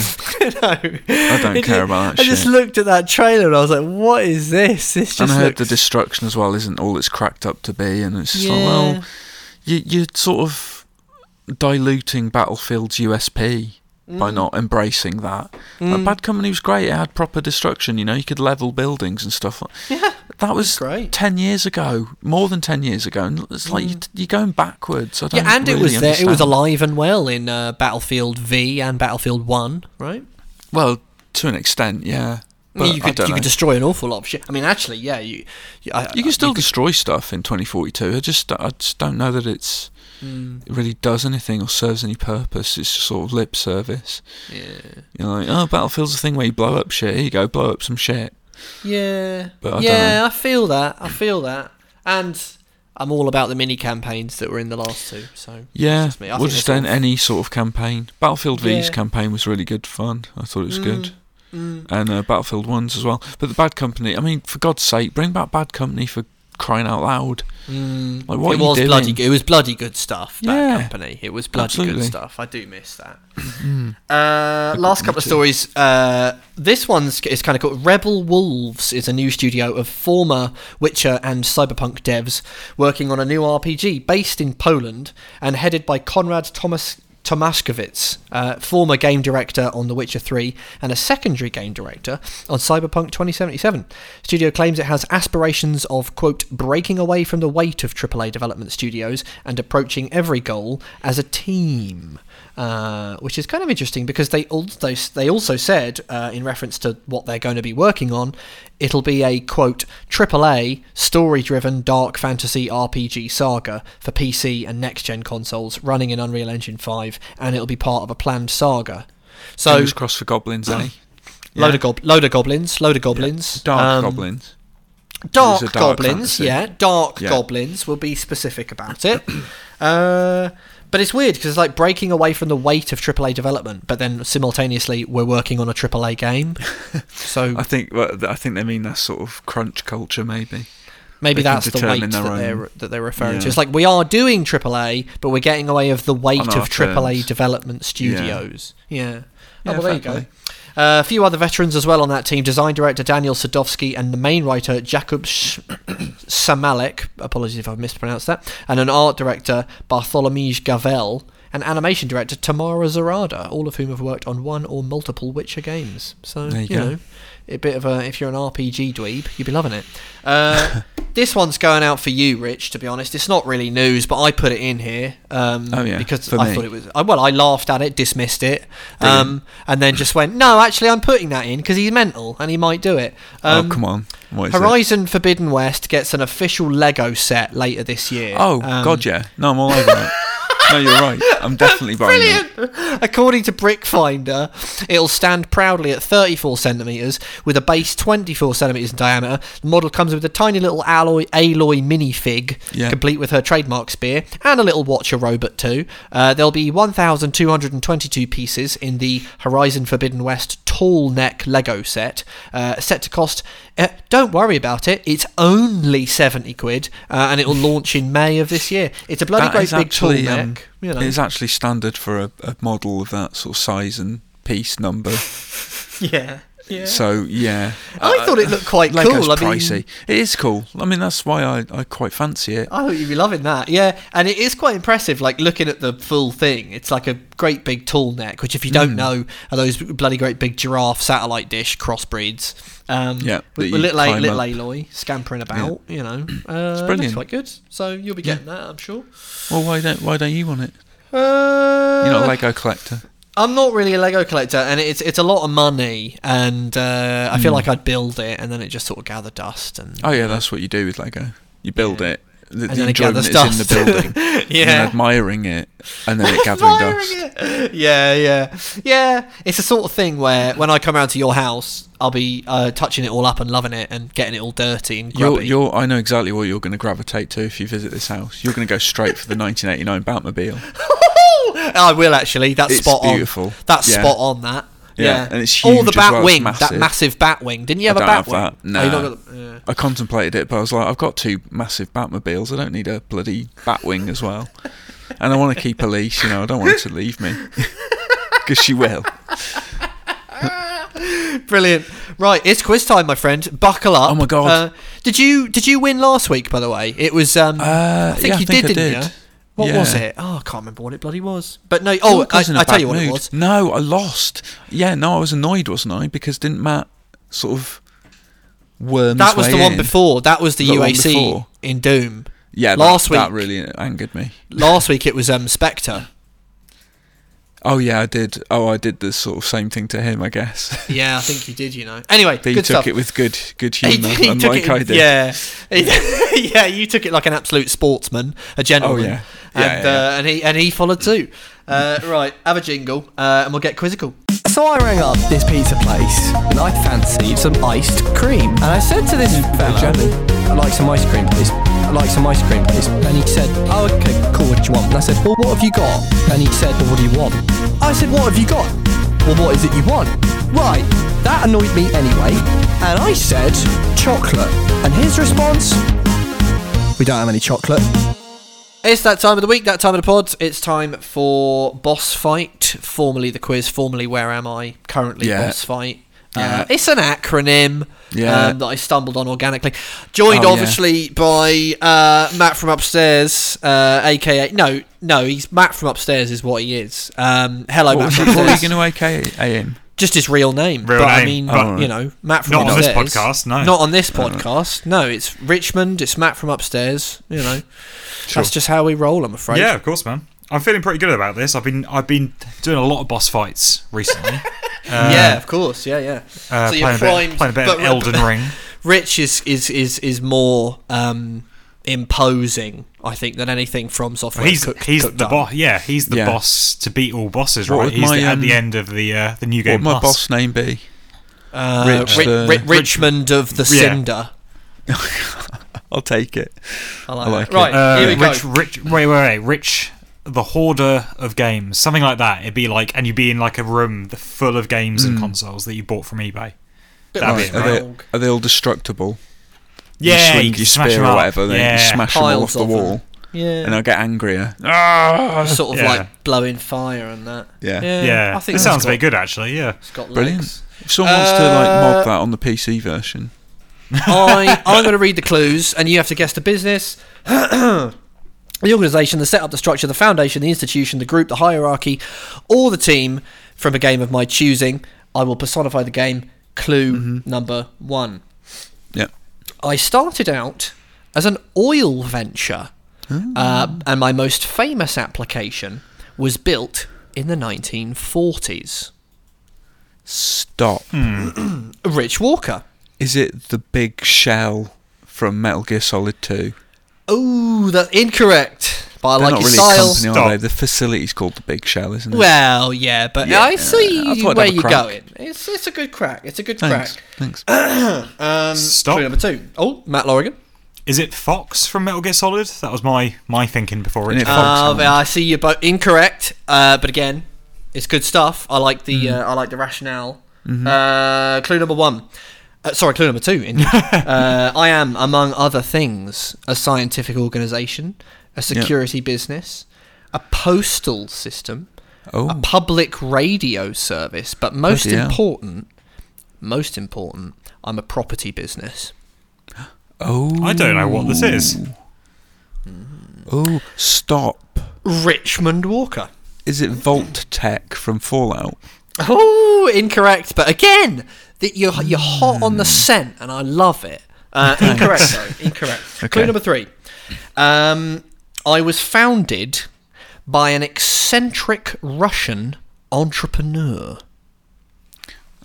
I don't care ju- about that I just looked at that trailer and I was like, what is this? This just and I heard looks the destruction as well isn't all it's cracked up to be, and it's just yeah. like, well, you, you're sort of diluting Battlefield's USP by Mm. not embracing that. Mm. Like, Bad Company was great; it had proper destruction. You know, you could level buildings and stuff. Yeah, That was great. ten years ago, more than ten years ago, and it's like you, you're going backwards. I don't Mm. Yeah, and it was there. It was alive and well in uh, Battlefield V and Battlefield One, right? Well, to an extent, yeah. But you could you could destroy an awful lot of shit. I mean, actually, yeah, you you, I, You can still could- destroy stuff in 2042. I just, I just don't know that it's Mm, it really does anything or serves any purpose. It's just sort of lip service. yeah, You know, like, oh, Battlefield's a thing where you blow up shit. Here you go, blow up some shit. Yeah, But I yeah. I feel that. I feel that, and I'm all about the mini campaigns that were in the last two. So Yeah, just or just they an, sort of- any sort of campaign. Battlefield V's Yeah. campaign was really good fun. I thought it was good. Mm, And uh, Battlefield 1's as well. But the Bad Company, I mean, for God's sake, bring back Bad Company for crying out loud. mm. Like, what it was doing? bloody. good. It was bloody good stuff. That Yeah. company. It was bloody Absolutely. good stuff. I do miss that. Uh, last couple of stories. Uh, this one's is kind of cool. Rebel Wolves is a new studio of former Witcher and Cyberpunk devs working on a new RPG based in Poland and headed by Konrad Thomas. Tomaszkiewicz, uh, former game director on The Witcher 3 and a secondary game director on Cyberpunk 2077. Studio claims it has aspirations of, quote, breaking away from the weight of AAA development studios and approaching every goal as a team uh, which is kind of interesting because they also they also said uh, in reference to what they're going to be working on, it'll be a quote AAA story-driven dark fantasy RPG saga for PC and next-gen consoles running in Unreal Engine 5, and it'll be part of a planned saga. So Fingers crossed for goblins, eh? load Yeah. of gob- load of goblins, load of goblins, Dark um, goblins. dark, dark goblins, fantasy. yeah, dark Yeah. goblins. We'll be specific about it. uh, but it's weird because it's like breaking away from the weight of AAA development, but then simultaneously we're working on a AAA game. so I think well, I think they mean that sort of crunch culture, maybe. maybe they that's the weight that their they're that they're referring to. It's like we are doing AAA, but we're getting away of the weight of AAA terms. development studios. Yeah. Oh, Yeah, well, there you go. play. Uh, a few other veterans as well on that team. Design director Daniel Sadowski and the main writer Jakub Sh- Samalek. Apologies if I've mispronounced that. And an art director Bartholomew Gavel. And animation director Tamara Zarada, all of whom have worked on one or multiple Witcher games. So There you you, go. know, a bit of a if you're an RPG dweeb, you'd be loving it. Uh, this one's going out for you, Rich. To be honest, it's not really news, but I put it in here um, Oh, yeah, because for I me. thought it was. I, well, I laughed at it, dismissed it, um, and then just went, "No, actually, I'm putting that in because he's mental and he might do it." Um, oh come on! Is it? Horizon Forbidden West gets an official Lego set later this year. Oh Um, God, yeah. No, I'm all over that. no, you're right. I'm definitely buying that. Brilliant! According to Brickfinder, it'll stand proudly at 34 centimetres with a base 24 centimetres in diameter. The model comes with a tiny little alloy Aloy minifig, Yeah. complete with her trademark spear, and a little Watcher robot too. Uh, there'll be 1,222 pieces in the Horizon Forbidden West tall neck Lego set, uh, set to cost. Uh, don't worry about it. It's only 70 quid, uh, and it will launch in May of this year. It's a bloody That great is big tall actually neck. um, you know. it's actually standard for a, a model of that sort of size and piece number. Yeah. Yeah. So yeah, I thought it looked quite Lego's cool. I mean, it is cool. I mean, that's why I, I quite fancy it. I thought you'd be loving that. Yeah, and it is quite impressive. Like looking at the full thing, it's like a great big tall neck. Which, if you don't Mm. know, are those bloody great big giraffe satellite dish crossbreeds. Um, Yeah, with, with little A- little. Aloy scampering about. Yeah. You know, uh, it's brilliant. quite good. So you'll be getting that, I'm sure. Well, why don't why don't you want it? Uh, You're not a Lego collector. I'm not really a Lego collector, and it's it's a lot of money, and uh, I feel like I'd build it, and then it just sort of gather dust. And Hmm. Oh yeah, that's what you do with Lego. You build Yeah. it. The, And the enjoyment is in the dust. building. Yeah. then admiring it, and then it gathering dust. it. Yeah, yeah, yeah. It's the sort of thing where when I come around to your house, I'll be uh, touching it all up and loving it and getting it all dirty and You're, you're, I know exactly what you're going to gravitate to if you visit this house. You're going to go straight for the 1989 Batmobile. I will actually. That's It's spot beautiful. on. That's Yeah. spot on. That. Yeah, Yeah, and it's All huge the bat well, wing, that massive. massive bat wing. Didn't you have I a bat have wing? that. Oh, Nah. got- yeah. I contemplated it, but I was like, I've got two massive Batmobiles. I don't need a bloody bat wing as well. And I want to keep Elise, you know, I don't want her to leave me. Because she will. Brilliant. Right, it's quiz time, my friend. Buckle up. Oh my God. Uh, did you did you win last week? By the way, it was. Um, Uh, I think yeah, you I think did, I didn't you? What Yeah. was it? Oh, I can't remember what it bloody was. But no. Oh, I I, in I tell you what it was. No, I lost. Yeah, no, I was annoyed, wasn't I? Because didn't Matt sort of worm That was the way one before. That was the The UAC in Doom. Yeah, last that, that really angered me. Last week it was um, Spectre. Oh yeah, I did. Oh, I did the sort of same thing to him, I guess. Yeah, I think you did. You know. Anyway, But he good took stuff. it with good, good humour, unlike it- I did. Yeah, yeah. You took it like an absolute sportsman, a gentleman. Oh, yeah. Yeah, and yeah, Uh, and he and he followed too. Uh, right, have a jingle, uh, and we'll get quizzical. So I rang up this pizza place and I fancied some iced cream. And I said to this fella, I'd like some ice cream, please. I'd like some ice cream, please. And he said, oh, okay, cool, what do you want? And I said, well, what have you got? And he said, well, what do you want? I said, what have you got? Well, what is it you want? Right, that annoyed me anyway. And I said, chocolate. And his response, we don't have any chocolate. It's that time of the week, that time of the pod. It's time for Boss Fight, formerly the quiz, formerly Where Am I, currently Yeah. Boss Fight. Yeah. Uh, it's an acronym Yeah. um, that I stumbled on organically. Joined, Oh, obviously, by uh, Matt from upstairs, uh, aka no, no, he's Matt from upstairs is what he is. Um, hello, What, Matt from what were you going to AKA him? Just his real name, Real but I name, mean, but- you know, Matt from Not on this podcast, no. Not on this podcast. No, it's Richmond. It's Matt from upstairs. You know, that's just how we roll. I'm afraid. Yeah, of course, man. I'm feeling pretty good about this. I've been I've been doing a lot of boss fights recently. Uh, yeah, of course. Yeah, yeah. uh, so playing, you're a bit, playing a bit but, of Elden Ring. Rich is is is is more um, imposing, I think, than anything From Software. He's cooked, he's cooked the boss. Yeah, he's the Yeah. boss to beat all bosses, What right? He's my, the, at the um, end of the uh, the new game. What game. would my boss name be? Uh, Rich Ri- the- Ri- Richmond of the Yeah. Cinder. I'll take it. I like, I like that. Right, Uh, here we go. Rich, Rich, wait, wait, wait, Rich, the hoarder of games, something like that. It'd be like, and you'd be in like a room full of games and consoles that you bought from eBay. Bit that'd like be Are they, are they all destructible? Yeah, you swing you your smash spear or whatever, then Yeah. you smash them all off the of them. wall, Yeah. and I'll get angrier. Ah! sort of Yeah. like blowing fire and that. Yeah. Yeah, I think it sounds got, very good actually. Yeah, It's got Brilliant. legs. If someone wants to like Uh, mod that on the PC version, I, I'm going to read the clues, and you have to guess the business, the organisation, the setup, the structure, the foundation, the institution, the group, the hierarchy, or the team from a game of my choosing. I will personify the game. Clue number one. yeah. I started out as an oil venture, uh, and my most famous application was built in the 1940s. Stop. Rich Walker. Is it the big shell from Metal Gear Solid 2? Oh, that's incorrect. But I They're like not your really style. a company, are Stop. they? The facility's called the Big Shell, isn't it? Well, yeah, but Yeah, I see I thought I'd where have a you're crack. going. It's it's a good crack. It's a good Thanks. crack. Thanks. Um, Stop. clue number two. Oh, Matt Lorigan. Is it Fox from Metal Gear Solid? That was my my thinking before Isn't Richard. it Uh, I see you're both incorrect, uh, but again, it's good stuff. I like the uh, I like the rationale. Mm-hmm. Uh, clue number one. Uh, sorry, clue number two. indeed. uh, I am, among other things, a scientific organisation, a security business, a postal system, Oh, a public radio service, but most Bloody hell. important, most important, I'm a property business. oh. I don't know what this is. Oh, stop. Richmond Walker. Is it Vault-Tec from Fallout? Oh, incorrect. But again, that you're you're hot on the scent, and I love it. Uh, incorrect, though. Incorrect. Clue number three. Um, I was founded by an eccentric Russian entrepreneur.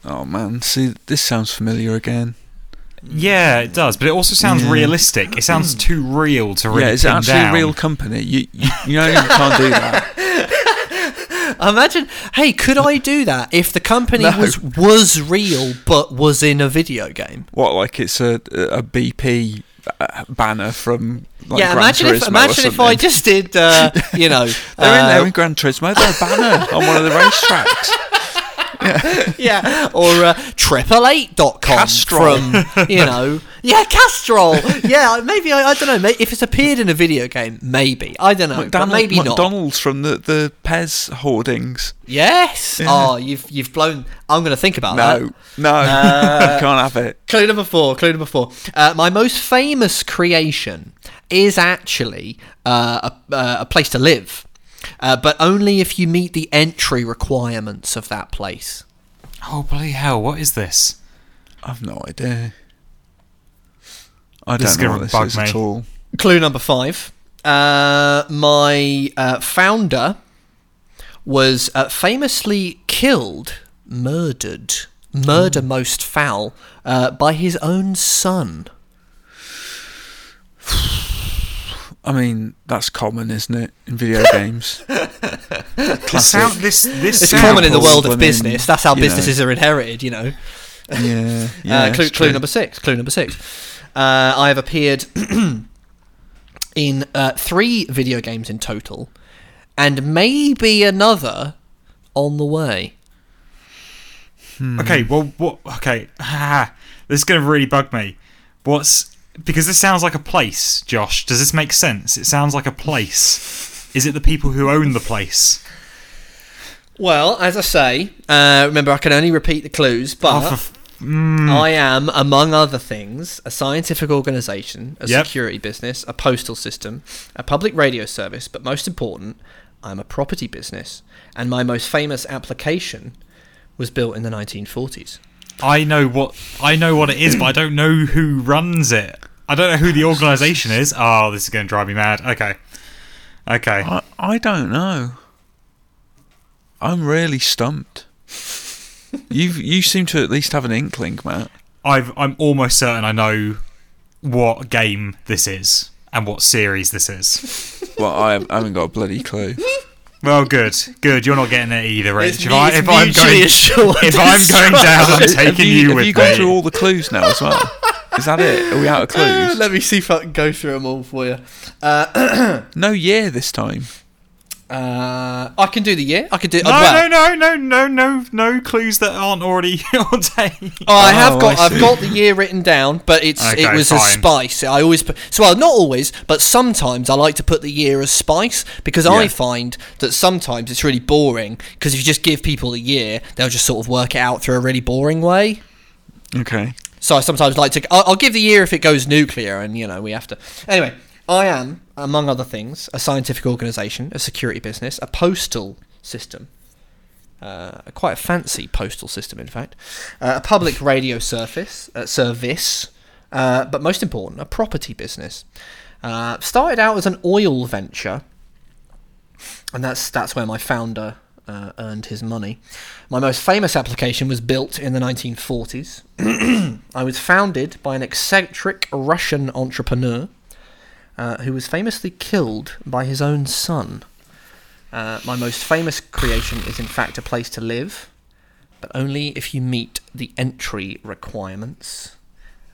Oh man, see, this sounds familiar again. Yeah, it does, but it also sounds Yeah. realistic. It sounds hmm. too real to really yeah, is it pin actually down. a real company? You, you, you know, you can't do that. Imagine, hey, could I do that if the company No. was was real but was in a video game? What, like it's a a BP uh, banner from like yeah, Gran imagine if Turismo or imagine if I just did, uh, you know, They're in uh, there in Gran Turismo. They're a banner on one of the racetracks. yeah, or uh, triple8.com Castrol. from, you know, yeah, Castrol. Yeah, maybe, I, I don't know, if it's appeared in a video game, maybe. I don't know, McDonald, maybe not. McDonald's from the, the Pez hoardings. Yes. Yeah. Oh, you've you've blown. I'm going to think about that. No, no, Uh, can't have it. Clue number four. Clue number four. Uh, my most famous creation is actually uh, a, uh, a place to live, uh, but only if you meet the entry requirements of that place. Oh bloody hell! What is this? I've no idea. I This don't know gonna what this bug is me. at all. Clue number five. Uh, my uh, founder was uh, famously killed, murdered, murder most foul, uh, by his own son. I mean, that's common, isn't it, in video games? This Classic. sound, this this It's sound- common in the world of women, business. That's how you know. businesses are inherited, you know. Yeah, yeah. uh, clue, clue number six. Clue number six. Uh, I have appeared in uh, three video games in total, and maybe another on the way. Okay, well, what? Okay, ah, this is gonna really bug me. What's because this sounds like a place, Josh? Does this make sense? It sounds like a place. Is it the people who own the place? Well, as I say, uh, remember I can only repeat the clues, but Oh, f- mm, I am, among other things, a scientific organisation, a Yep. security business, a postal system, a public radio service, but most important, I'm a property business, and my most famous application was built in the 1940s. I know what I know what it is, but I don't know who runs it. I don't know who the organisation is. Oh, this is gonna drive me mad. Okay, okay. I, I don't know. I'm really stumped. you you seem to at least have an inkling, Matt. I've, I'm almost certain I know what game this is and what series this is. Well, I, I haven't got a bloody clue. Well, good, good. You're not getting it either, Rich. If, I, if I'm going, if I'm going down, I'm taking you, you, have you gone through all the clues now as well? Is that it? Are we out of Uh, clues? let me see if I can go through them all for you. No year this time. Uh, I can do the year. I can do. no, well, no, no, no, no, no, no clues that aren't already on tape. Oh, I have Oh, got. I I've got the year written down, but it's it Okay, was a spice. I always put. So well, not always, but sometimes I like to put the year as spice because I find that sometimes it's really boring. Because if you just give people a year, they'll just sort of work it out through a really boring way. Okay. So I sometimes like to. I'll, I'll give the year if it goes nuclear, and you know we have to. Anyway, I am, among other things, a scientific organisation, a security business, a postal system, uh, quite a fancy postal system, in fact, uh, a public radio uh, service, uh, but most important, a property business. Uh, started out as an oil venture, and that's that's where my founder uh, earned his money. My most famous application was built in the 1940s. I was founded by an eccentric Russian entrepreneur. Uh, who was famously killed by his own son. Uh, my most famous creation is, in fact, a place to live, but only if you meet the entry requirements.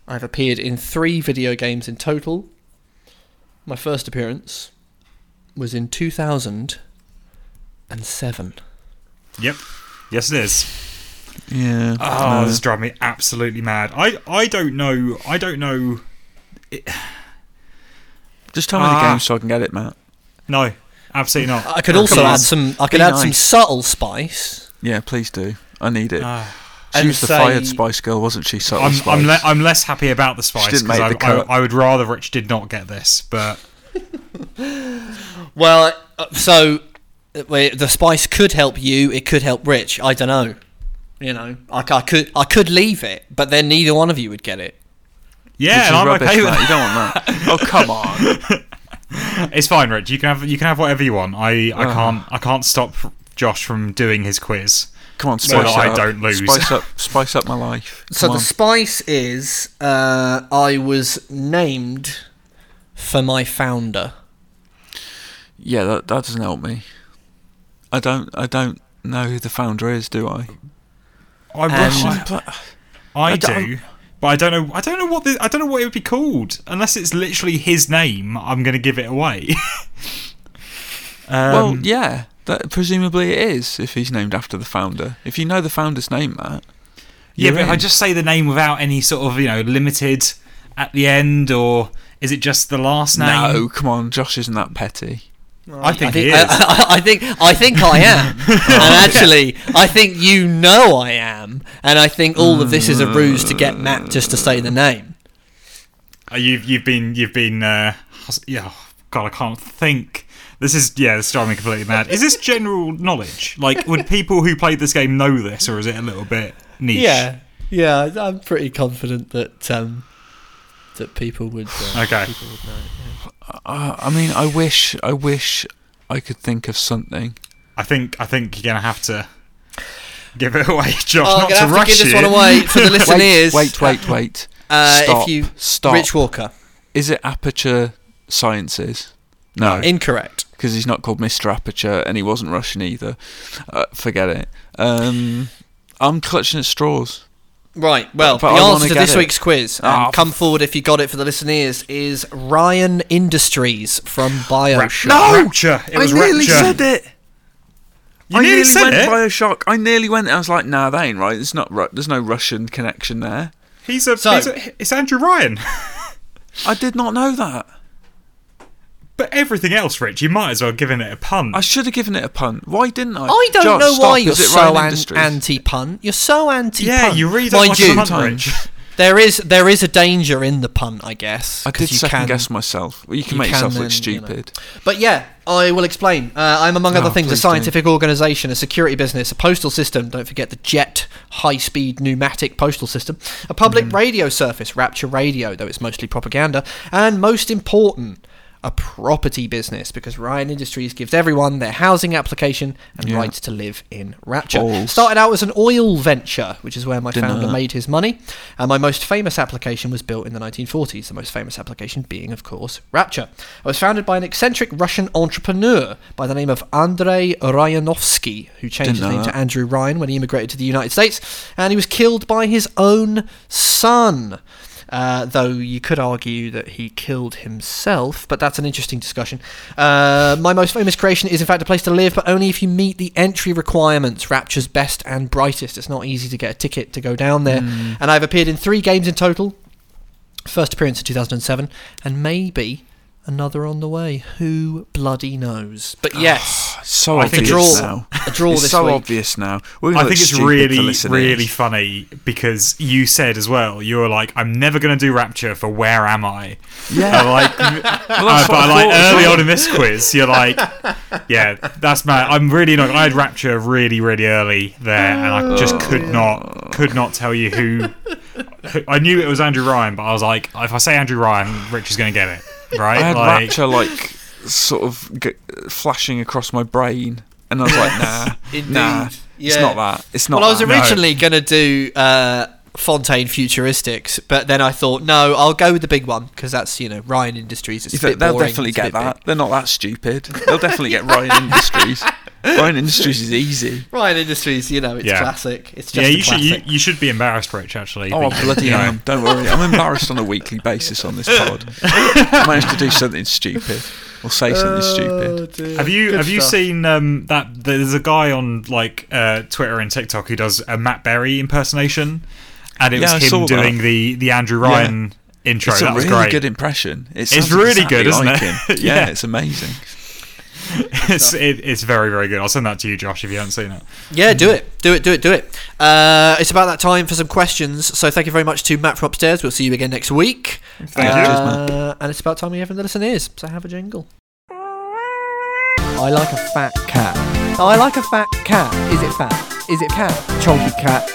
I've appeared in three video games in total. My first appearance was in 2007. Yep. Yes, it is. Yeah. Oh, no. this is driving me absolutely mad. I, I don't know. I don't know. Just tell me the Ah. game so I can get it, Matt. No, absolutely not. I could Oh, also come on. add some. I could Be add some subtle spice. Yeah, please do. I need it. Ah. she was the say- fired Spice Girl, wasn't she? Subtle I'm Spice. I'm, le- I'm less happy about the spice because I, I. I would rather Rich did not get this, but Well, uh, so uh, the spice could help you. It could help Rich. I don't know. You know, I, c- I could I could leave it, but then neither one of you would get it. Yeah, Which is and I'm rubbish, okay with Matt. You that. don't want that. Oh, come on. It's fine, Rich. You can have you can have whatever you want. I, I can't I can't stop Josh from doing his quiz. Come on, So spice that it I up. don't lose. Spice up, spice up my life. So Come the spice is uh, I was named for my founder. yeah, that that doesn't help me. I don't, I don't know who the founder is, do I? I, And- I, I I don't- do, but I don't know. I don't know what the, I don't know what it would be called unless it's literally his name. I'm going to give it away. um, well, yeah, that presumably it is if he's named after the founder. If you know the founder's name, Matt. yeah, but if I just say the name without any sort of you know limited at the end, or is it just the last name? No, come on, Josh isn't that petty. I think, I he think, is. I, I think I think I am, and actually, I think you know I am, and I think all of this is a ruse to get Matt just to say the name. Uh, you've you've been you've been uh, yeah. oh, God, I can't think. This is yeah, this is driving me completely mad. Is this general knowledge? Like, would people who played this game know this, or is it a little bit niche? Yeah, yeah, I'm pretty confident that um, that people would. Uh, Okay. people would know. Uh, I mean, I wish, I wish I could think of something. I think I think you're gonna have to give it away, Josh. Oh, I'm not gonna to have to rush give this you. one away for the listeners. Wait, wait, wait, wait. Uh, Stop. if you Stop. Rich Walker, Is it Aperture Sciences? No, incorrect. because he's not called Mr. Aperture and he wasn't Russian either. Uh, forget it. Um, I'm clutching at straws. Right. Well, but the I answer to this it. week's quiz, and Ah, come forward if you got it for the listeners, is Ryan Industries from Bioshock. Rapture. It was I nearly Rapture. said it. You I nearly nearly said went it. Bioshock. I nearly went. I was like, nah, that ain't right. It's not. Ru- There's no Russian connection there. He's a, So- he's a. It's Andrew Ryan. I did not know that. But everything else, Rich, you might as well have given it a pun. I should have given it a punt. Why didn't I? I don't Josh, know why you're so an- anti-pun. You're so anti-pun. yeah, you really don't Mind like you, a punt. Rich. there is there is a danger in the pun, I guess. I did you second can- guess myself. Well, you can you make yourself can look then, you know. stupid. But yeah, I will explain. Uh, I'm among other Oh, things a please do. scientific organisation, a security business, a postal system. Don't forget the jet high-speed pneumatic postal system, a public Hmm. radio service, Rapture Radio, though it's mostly propaganda, and most important. A property business because Ryan Industries gives everyone their housing application and Yeah. right to live in Rapture. Balls. Started out as an oil venture, which is where my Didn't founder made his money. And my most famous application was built in the 1940s, the most famous application being, of course, Rapture. It was founded by an eccentric Russian entrepreneur by the name of Andrei Rianofski, who changed Didn't his name to Andrew Ryan when he immigrated to the United States, and he was killed by his own son. Uh, though you could argue that he killed himself, but that's an interesting discussion. Uh, my most famous creation is, in fact, a place to live, but only if you meet the entry requirements. Rapture's best and brightest. It's not easy to get a ticket to go down there. Hmm. And I've appeared in three games in total. First appearance in 2007, and maybe another on the way. Who bloody knows? But yes, so I obvious it's- now. a draw it's so week. obvious now. I think it's really, really funny because you said as well, you were like, I'm never going to do Rapture for Where Am I? Yeah. And like, Well, uh, but I like early well. on in this quiz, you're like, yeah, that's mad. I'm really not. I had Rapture really, really early there, and I just could not, could not tell you who. who I knew it was Andrew Ryan, but I was like, if I say Andrew Ryan, Rich is going to get it, right? I had like, rapture like sort of g- flashing across my brain, and I was like, nah, Indeed. nah, it's not that. It's not. well, I was that. No. originally going to do uh, Fontaine Futuristics, but then I thought, no, I'll go with the big one because that's you know Ryan Industries. It's a bit they'll boring, definitely it's a get bit that. big. They're not that stupid. They'll definitely get Ryan Industries. Ryan Industries is easy. Ryan Industries, you know, it's Yeah. classic. It's just yeah, a you should you, you should be embarrassed, Rich. Actually, Oh, I But, bloody you know, am. Don't worry. I'm embarrassed on a weekly basis on this pod. I managed to do something stupid or say something stupid. Have you Good have you stuff. seen um, that? There's a guy on like uh, Twitter and TikTok who does a Matt Berry impersonation, and it Yeah, I was saw him that. doing the the Andrew Ryan intro. It's a that was really great. good impression. It It's sounds really exactly good, isn't like it? him. Yeah. yeah, it's amazing. it's it, it's very very good. I'll send that to you, Josh, if you haven't seen it. Yeah, do it, do it, do it, do it. Uh, it's about that time for some questions. So thank you very much to Matt from upstairs. We'll see you again next week. Thank you. Uh, and it's about time we have another listen ears. So have a jingle. I like a fat cat. I like a fat cat. Is it fat? Is it cat? Chunky cat.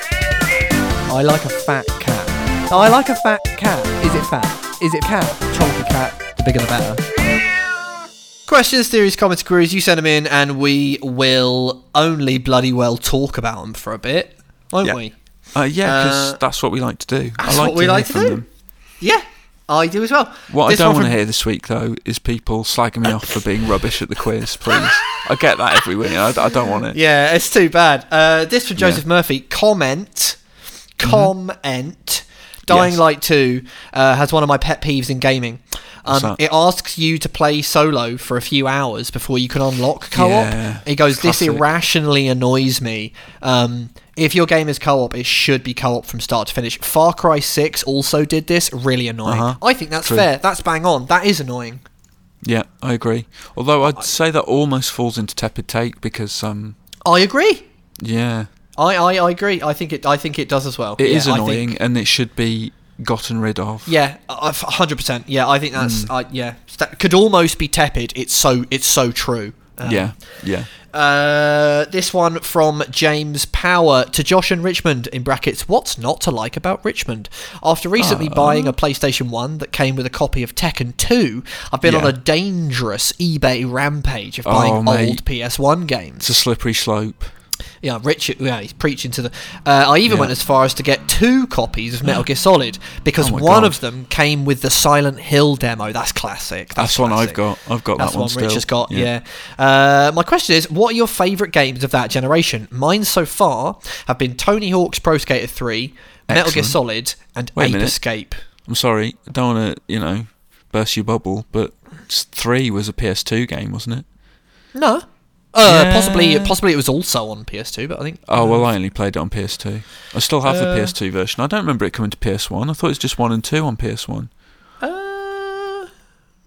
I like a fat cat. I like a fat cat. Is it fat? Is it cat? Chunky cat. The bigger the better. Questions, theories, comments, queries, you send them in and we will only bloody well talk about them for a bit, won't Yeah. we? Uh, yeah, because Uh, that's what we like to do. that's I like what we like to do. them. Yeah, I do as well. What This I don't want to hear this week, though, is people slagging me off for being rubbish at the quiz, please. I get that every week. I, I don't want it. Yeah, it's too bad. Uh, this from Joseph Yeah. Murphy. Comment. Comment. Dying Yes. Light 2 uh, has one of my pet peeves in gaming. Um, it asks you to play solo for a few hours before you can unlock co-op. Yeah, He goes, "This irrationally annoys me. Um, if your game is co-op, it should be co-op from start to finish." Far Cry 6 also did this. Really annoying. Uh-huh. I think that's True. fair. That's bang on. That is annoying. Yeah, I agree. Although I'd say that almost falls into tepid take because, um, I agree. yeah, I, I, I agree. I think it. I think it does as well. it is Yeah, I think- annoying and it should be gotten rid of. Yeah, a hundred percent. Yeah, I think that's uh, yeah. That could almost be tepid. It's so it's so true. Um, yeah, yeah. Uh, this one from James Power to Josh and Richmond in brackets. What's not to like about Richmond? After recently Uh. buying a PlayStation One that came with a copy of Tekken Two, I've been Yeah. on a dangerous eBay rampage of Oh, buying mate. old PS1 games. It's a slippery slope. Yeah, Richard. Yeah, he's preaching to the. Uh, I even Yeah. went as far as to get two copies of Metal Gear Solid because Oh one God. of them came with the Silent Hill demo. That's classic. That's, one classic. I've got. I've got That's that one, one still. Rich has got. Yeah. Uh, my question is, what are your favourite games of that generation? Mine so far have been Tony Hawk's Pro Skater Three, Metal Gear Solid, and Wait Ape. Escape. I'm sorry, I don't want to, you know, burst your bubble, but three was a PS2 game, wasn't it? No. Uh, Yeah. possibly, possibly it was also on PS2, but I think. Oh well, I only played it on PS2. I still have the Uh, PS2 version. I don't remember it coming to PS1. I thought it was just one and two on PS1. Uh,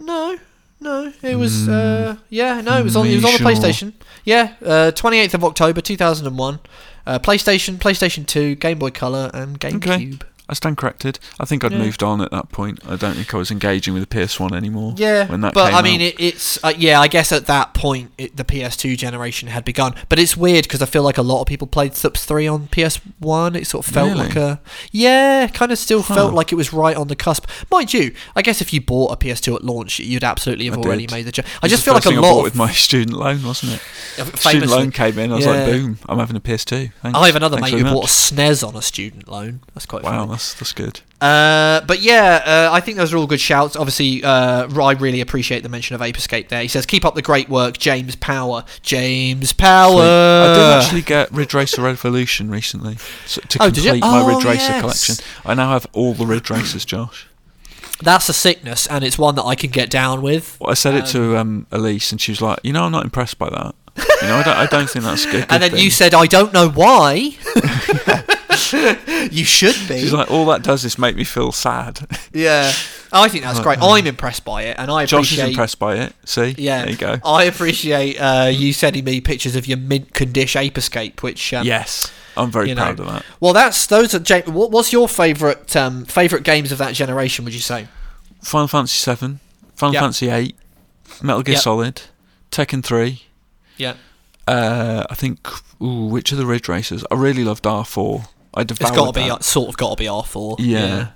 no, no. It was. Uh, yeah, no. It was on. It was on the Hmm. Sure. PlayStation. Yeah, twenty eighth of October, two thousand and one. Uh, PlayStation, PlayStation Two, Game Boy Color, and GameCube. I stand corrected. I think I'd Yeah. moved on at that point. I don't think I was engaging with the PS1 anymore. Yeah, when that but I mean, it, it's uh, yeah. I guess at that point, it, the PS2 generation had begun. But it's weird because I feel like a lot of people played Thups three on PS1. It sort of felt Really? like a yeah, kind of still felt like it was right on the cusp. Mind you, I guess if you bought a PS2 at launch, you'd absolutely have I already did. made the. Ju- I just feel like a thing I lot with my student loan, wasn't it? Student loan came in. I was like, boom! I'm having a PS2. Thanks. I have another Thanks mate who bought a. SNES on a student loan. That's quite Wow, funny. That's that's good. Uh, but yeah, uh, I think those are all good shouts. Obviously, uh, I really appreciate the mention of Ape Escape there. He says, "Keep up the great work, James Power." James Power. Sweet. I did actually get Ridge Racer Revolution recently so, to Oh, complete my Oh, Ridge Racer yes. collection. I now have all the Ridge Racers, Josh. That's a sickness, and it's one that I can get down with. Well, I said it to um, Elise, and she was like, "You know, I'm not impressed by that. You know, I don't, I don't think that's good." and then thing." you said, "I don't know why." you should be. She's like, "All that does is make me feel sad." yeah, I think that's great. I'm impressed by it, and I Josh is appreciate. impressed by it. See, Yeah, there you go. I appreciate uh, you sending me pictures of your mint condition ape escape, which um, yes, I'm very you know. proud of that. Well, that's those are. What's your favourite um, favourite games of that generation? Would you say? Final Fantasy Seven, Final Yep. Fantasy Eight, Metal Gear Yep. Solid, Tekken Three. Yeah, Uh, I think. Ooh, which are the Ridge Racers? I really loved R4. I devoured it's got to be that. uh, sort of got to be R four. Yeah.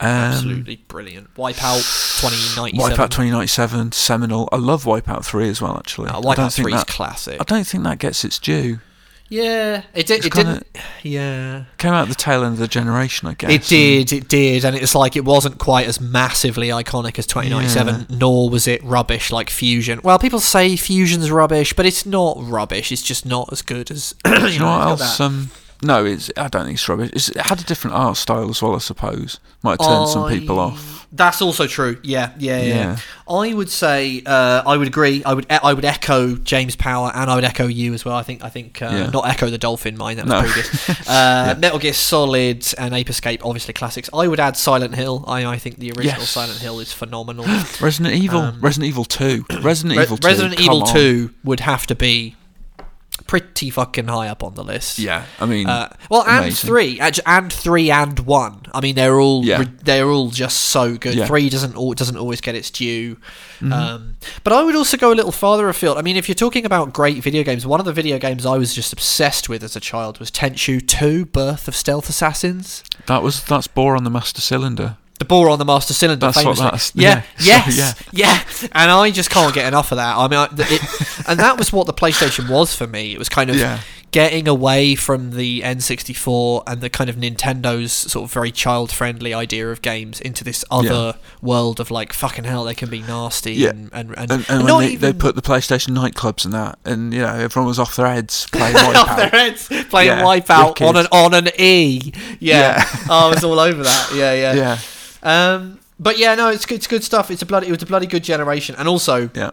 Um, absolutely brilliant. Wipeout twenty ninety seven. Wipeout 2097, seminal. I love Wipeout 3 as well, actually. Uh, I don't Wipeout think three is classic. I don't think that gets its due. Yeah, it did. It's It kinda- didn't. Yeah, Came out at the tail end of the generation, I guess. it did. It did, and it's like it wasn't quite as massively iconic as 2097. Nor was it rubbish like Fusion. Well, people say Fusion's rubbish, but it's not rubbish. It's just not as good as. you know what else? Um, no, it's. I don't think it's rubbish. It's, it had a different art style as well, I suppose. Might have turned some people off. That's also true. Yeah, yeah, yeah. Yeah. I would say uh, I would agree. I would I would echo James Power and I would echo you as well. I think I think uh, Yeah. not echo the dolphin mine that was No. previous. Uh, Metal Gear Solid and Ape Escape, obviously classics. I would add Silent Hill. I I think the original Yes. Silent Hill is phenomenal. Resident Evil. Um, Resident Evil Two. Resident Re- Evil Two. Resident Evil on. Two would have to be pretty fucking high up on the list. Yeah, I mean, Uh, well, and three, and three, and one. I mean, they're all Yeah. re- they're all just so good. Yeah. Mm-hmm. Three doesn't al- doesn't always get its due. Um, but I would also go a little farther afield. I mean, if you're talking about great video games, one of the video games I was just obsessed with as a child was Tenchu Two: Birth of Stealth Assassins. that was that's Bore on the Master Cylinder. The bore on the Master Cylinder, That's what that's- yeah, yeah, yes, so, yeah, and I just can't get enough of that. I mean, I, it, and that was what the PlayStation was for me. It was kind of Yeah. getting away from the N64 and the kind of Nintendo's sort of very child-friendly idea of games into this other world of like fucking hell, they can be nasty Yeah. and and, and, And, and, when they, even they put the PlayStation nightclubs and that, and you know everyone was off their heads playing off their heads playing Yeah, Wipeout wicked. on an on an E. Yeah, Yeah. oh, I was all over that. Yeah, yeah. yeah, Um, but yeah, no, it's good, it's good stuff. It's a bloody, it was a bloody good generation. And also, yeah.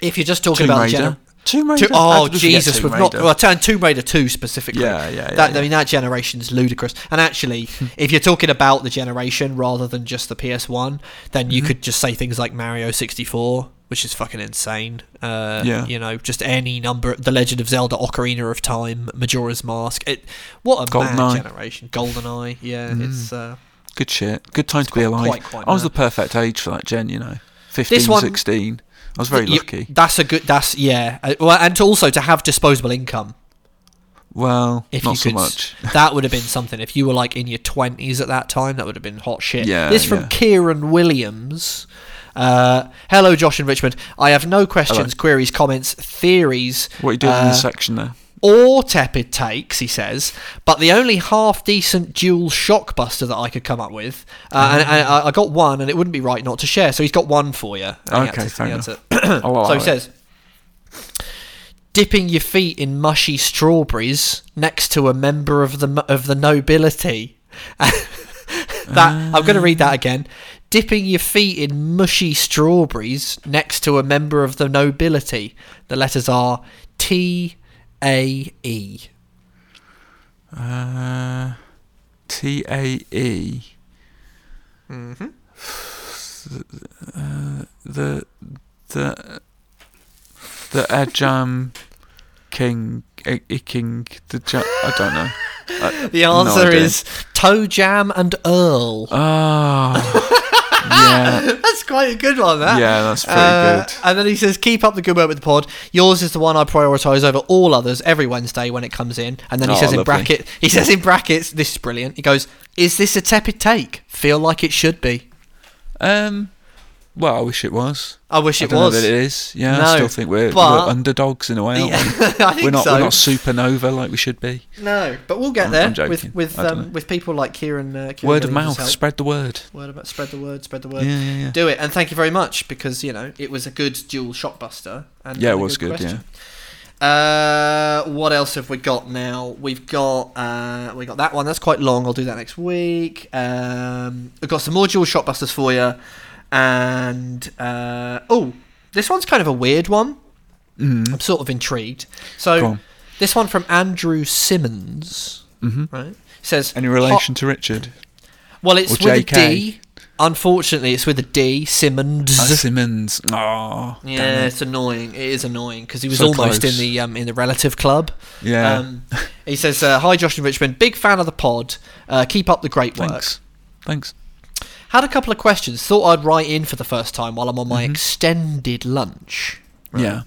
if you're just talking Tomb about the Raider. gener- Tomb Raider. To, How oh did we forget Jesus! Tomb We've not well, turn Tomb Raider two specifically. Yeah, yeah, yeah, That, yeah. I mean, that generation's ludicrous. And actually, if you're talking about the generation rather than just the PS One, then Mm-hmm. you could just say things like Mario sixty four, which is fucking insane. Uh, Yeah. You know, just any number. The Legend of Zelda: Ocarina of Time, Majora's Mask. It. What a GoldenEye. mad generation. Goldeneye. Yeah, Mm. it's. Uh, Good shit. Good time to be alive. quite- quite I was mad. the perfect age for that Jen, you know. 15, one- 16. I was very you- lucky. That's a good. That's yeah. Uh, well, and to also to have disposable income. Well, if not you so could, much. that would have been something. If you were like in your twenties at that time, that would have been hot shit. Yeah, this from yeah. Kieran Williams. Uh, hello, Josh and Richmond. I have no questions, Hello. queries, comments, theories, What are you doing in the section there? Or tepid takes. He says, but the only half decent dual shockbuster that I could come up with, uh, and, and I got one, and it wouldn't be right not to share. So he's got one for you. And he had Okay, to- enough. to- so he it. says, dipping your feet in mushy strawberries next to a member of the of the nobility. that I'm going to read that again. Dipping your feet in mushy strawberries next to a member of the nobility. The letters are T A E. Uh, T A E. Mm-hmm. Uh, the the the Ajam King I, I King the ja- I don't know. Uh, The answer idea. is ToeJam and Earl. Oh, yeah, That's quite a good one, that. yeah, that's pretty Uh, good. And then he says, "Keep up the good work with the pod. Yours is the one I prioritise over all others every Wednesday when it comes in." And then he Oh, says in bracket, he says in brackets, "This is brilliant." He goes, "Is this a tepid take? Feel like it should be. Um, well, I wish it was. I wish I it know was." that it is. Yeah, No, I still think we're, but- we're underdogs in a way. Yeah, I think we're not. so. We're not supernova like we should be. no, but we'll get I'm- there I'm with with um, with people like Kieran. Uh, Kieran Word of mouth, spread the word. Word about spread the word, spread the word. Yeah, yeah, yeah. Do it, and thank you very much because you know it was a good dual shockbuster. And Yeah, it was good, question. Uh, what else have we got now? We've got uh, we got that one. That's quite long. I'll do that next week. Um, we've got some more dual shockbusters for you, and uh, oh, this one's kind of a weird one. Mm. I'm sort of intrigued. So this one from Andrew Simmons, hmm right? Says Any "Hot- relation to Richard? well, it's with a? D. Unfortunately, it's with a D. Simmons. Ah, Simmons. Oh, Yeah, it's annoying. It is annoying because he was So almost close. in the um, in the relative club. Yeah. Um, he says, uh, "Hi, Josh and Richmond. Big fan of the pod. Uh, keep up the great work. Thanks. Thanks. Had a couple of questions. Thought I'd write in for the first time while I'm on my Mm-hmm. extended lunch. Yeah.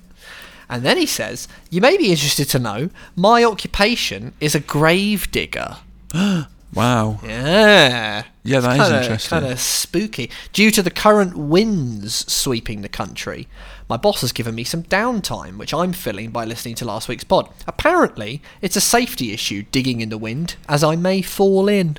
And then he says, "You may be interested to know my occupation is a grave digger." Wow. Yeah. Yeah, that is kinda, interesting. Kind of spooky. Due to the current winds sweeping the country, my boss has given me some downtime, which I'm filling by listening to last week's pod. Apparently, it's a safety issue digging in the wind, as I may fall in.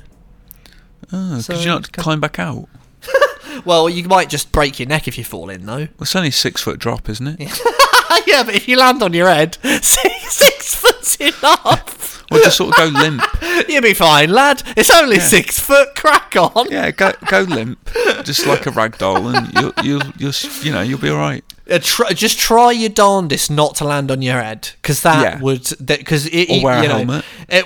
Oh, So could you not climb back out? Well, you might just break your neck if you fall in, though. Well, it's only a six foot drop, isn't it? yeah, but if you land on your head, six, six foot's enough. Or just sort of go limp. You'll be fine, lad. It's only six foot. Crack on. Yeah, go go limp, just like a rag doll, and you'll you'll you'll you know you'll be all right. Uh, tr- just try your darndest not to land on your head, because that Yeah. would because it. Or wear a you know, helmet. It.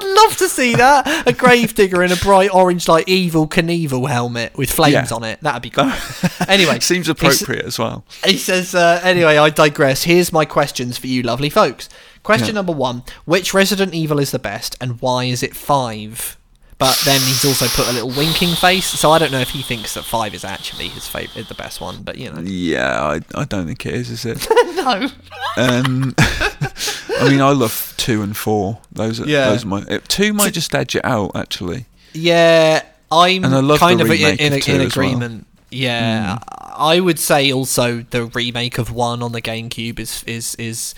I'd love to see that a gravedigger in a bright orange, like Evel Knievel helmet with flames Yeah. on it. That'd be cool. anyway, Seems appropriate as well. He says, uh, anyway, I digress. Here's my questions for you, lovely folks. Question Yeah. number one Which Resident Evil is the best, and why is it five? But then he's also put a little winking face, so I don't know if he thinks that five is actually his favorite, the best one. But you know, Yeah, I I don't think it is, is it? no. Um, I mean, I love two and four. Those are Yeah. those are my uh, two might just edge it out actually. Yeah, I'm And I love kind of in, in, of in as well. Agreement. Yeah, I would say also the remake of one on the GameCube is is is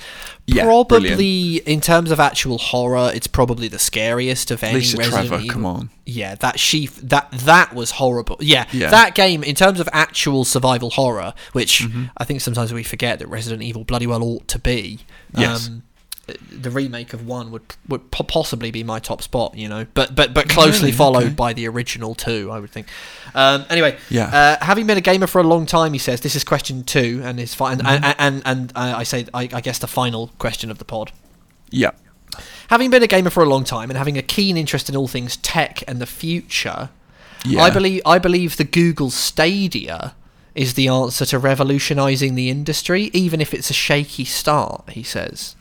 Yeah, probably in terms of actual horror, it's probably the scariest of any Lisa Resident Trevor, Evil. come on. Yeah, that she that that was horrible. Yeah, Yeah. that game in terms of actual survival horror, which Mm-hmm. I think sometimes we forget that Resident Evil bloody well ought to be. Yes. Um, the remake of one would would possibly be my top spot, you know, but but but closely Really? followed Okay. by the original two, I would think. Um, anyway, Yeah. Uh, having been a gamer for a long time, he says this is question two, and is fine. Mm-hmm. And, and and uh, I say I, I guess the final question of the pod. Yeah. Having been a gamer for a long time and having a keen interest in all things tech and the future, Yeah. I believe I believe the Google Stadia is the answer to revolutionising the industry, even if it's a shaky start. He says.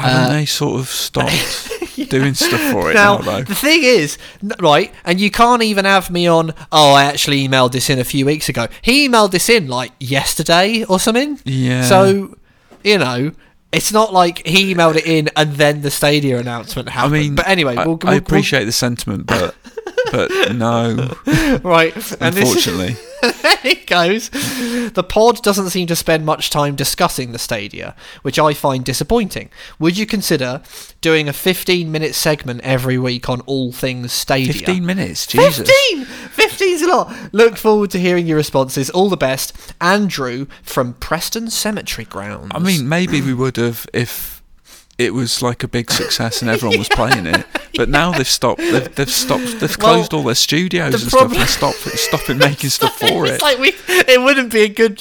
Haven't they uh, sort of stopped doing stuff for it Now, now, though? the thing is, right, and you can't even have me on. Oh, I actually emailed this in a few weeks ago. He emailed this in like yesterday or something. Yeah. So, you know, it's not like he emailed it in and then the Stadia announcement happened. I mean, but anyway, I, we'll, I we'll- we'll- appreciate the sentiment, but but no, right. Unfortunately. there it goes. The pod doesn't seem to spend much time discussing the Stadia, which I find disappointing. Would you consider doing a 15 minute segment every week on all things Stadia? Fifteen minutes, Jesus. 15! 15's a lot. Look forward to hearing your responses. All the best. Andrew from Preston Cemetery Grounds. I mean, maybe we would have if it was like a big success and everyone was playing it. But now they've stopped. They've, they've stopped. They've Well, closed all their studios the and problem- stuff. And stopped stopping making stuff for it. it's it. like we, it wouldn't be a good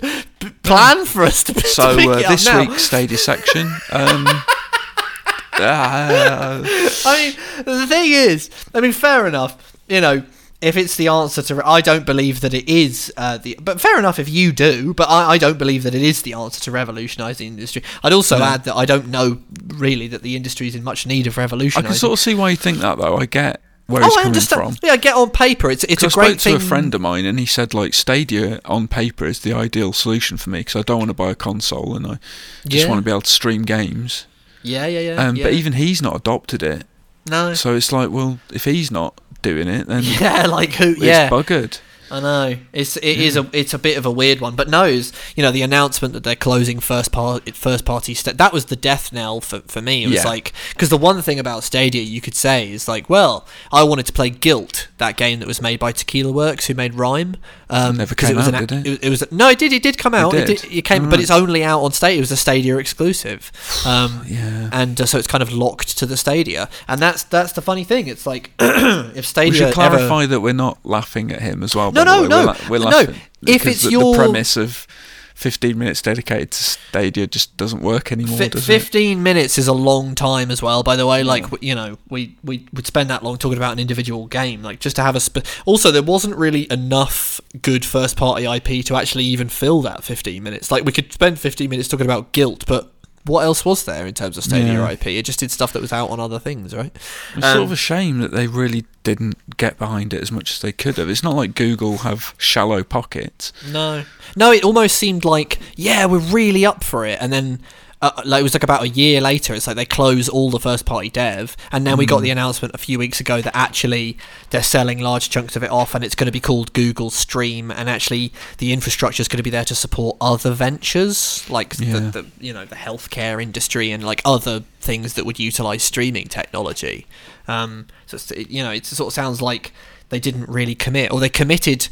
plan for us to, to So pick uh, this week's Stadia section. Um, uh, I mean, the thing is, I mean, fair enough. You know, if it's the answer to, I don't believe that it is uh, the. But fair enough if you do. But I, I don't believe that it is the answer to revolutionise the industry. I'd also add that I don't know really that the industry is in much need of revolutionizing. I can sort of see why you think that, though. I get where oh, I coming understand. from. Yeah, I get on paper. It's it's a 'Cause I great spoke to thing. a friend of mine, and he said like Stadia on paper is the ideal solution for me because I don't want to buy a console and I just Yeah. want to be able to stream games. Yeah, yeah, yeah. Um, yeah. But even he's not adopted it, no. so it's like, well, if he's not doing it, then Yeah, like who? it's Yeah, buggered. I know. It's it is a it's a bit of a weird one, but no, it's, you know the announcement that they're closing first part first party st- that was the death knell for for me. It was Yeah. like because the one thing about Stadia you could say is like, well, I wanted to play Gylt, that game that was made by Tequila Works, who made Rime. Um, Never because came it was out, an, did it? it? was- It was no, it did. It did come out. It, did? did, it came, but it's only out on Stadia. It was a Stadia exclusive. Um, Yeah. and uh, so it's kind of locked to the Stadia, and that's that's the funny thing. It's like if Stadia We should ever- clarify that we're not laughing at him as well. No, by the no, no. We're, we're No, if it's the, your- the premise of 15 minutes dedicated to Stadia just doesn't work anymore, Fi- does it? 15 minutes is a long time as well by the way like w you know we, we would spend that long talking about an individual game like just to have a sp- also there wasn't really enough good first party ip to actually even fill that 15 minutes like we could spend 15 minutes talking about Gylt but what else was there in terms of Stadia Yeah. IP? It just did stuff that was out on other things, right? It's sort Um, of a shame that they really didn't get behind it as much as they could have. It's not like Google have shallow pockets. No, no. It almost seemed like, yeah, we're really up for it, and then uh, like it was like about a year later. It's like they close all the first party dev, and then we got the announcement a few weeks ago that actually they're selling large chunks of it off, and it's going to be called Google Stream, and actually the infrastructure is going to be there to support other ventures like Yeah. the, the you know the healthcare industry and like other things that would utilize streaming technology. Um, so you know, it sort of sounds like they didn't really commit, or they committed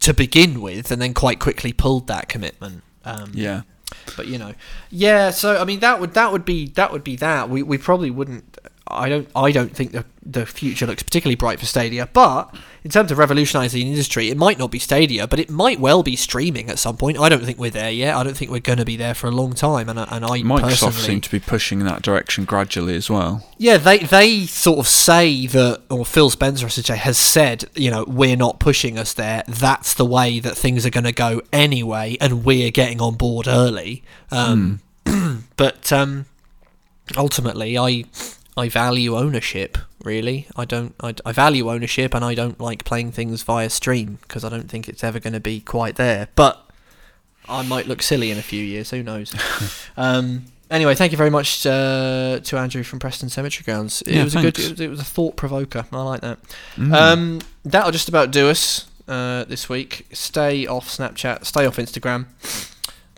to begin with, and then quite quickly pulled that commitment. Um, Yeah. But you know, yeah. So I mean, that would that would be that would be that. We we probably wouldn't. I don't I don't think the the future looks particularly bright for Stadia. But in terms of revolutionising the industry, it might not be Stadia, but it might well be streaming at some point. I don't think we're there yet. I don't think we're going to be there for a long time. And I- and I Microsoft personally, seem to be pushing in that direction gradually as well. yeah, they they sort of say that, or Phil Spencer, I should say, has said, you know, we're not pushing us there. That's the way that things are going to go anyway, and we're getting on board early. Um, but um, ultimately, I I value ownership. Really, I don't. I, I value ownership, and I don't like playing things via stream because I don't think it's ever going to be quite there. But I might look silly in a few years. Who knows? um, anyway, thank you very much uh, to Andrew from Preston Cemetery Grounds. It Yeah, was a good. It was, it was a thought provoker. I like that. Mm. Um, that'll just about do us uh, this week. Stay off Snapchat. Stay off Instagram.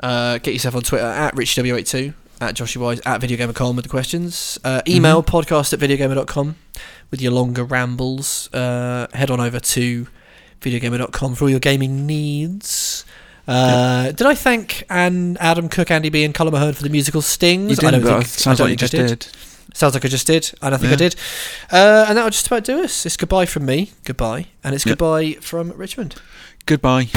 Uh, get yourself on Twitter at RichW82, at Joshy Wise, at VideoGamer.com with the questions. Uh, email podcast at VideoGamer.com with your longer rambles. Uh, head on over to VideoGamer.com for all your gaming needs. Uh, Did I thank Ann, Adam Cook, Andy B, and Colin Mahern for the musical stings? I don't think, sounds I like don't you just think I did. Sounds like I just did, and I think I did. Uh, and that'll just about do us. It's goodbye from me, goodbye, and it's Yep. goodbye from Richmond. Goodbye.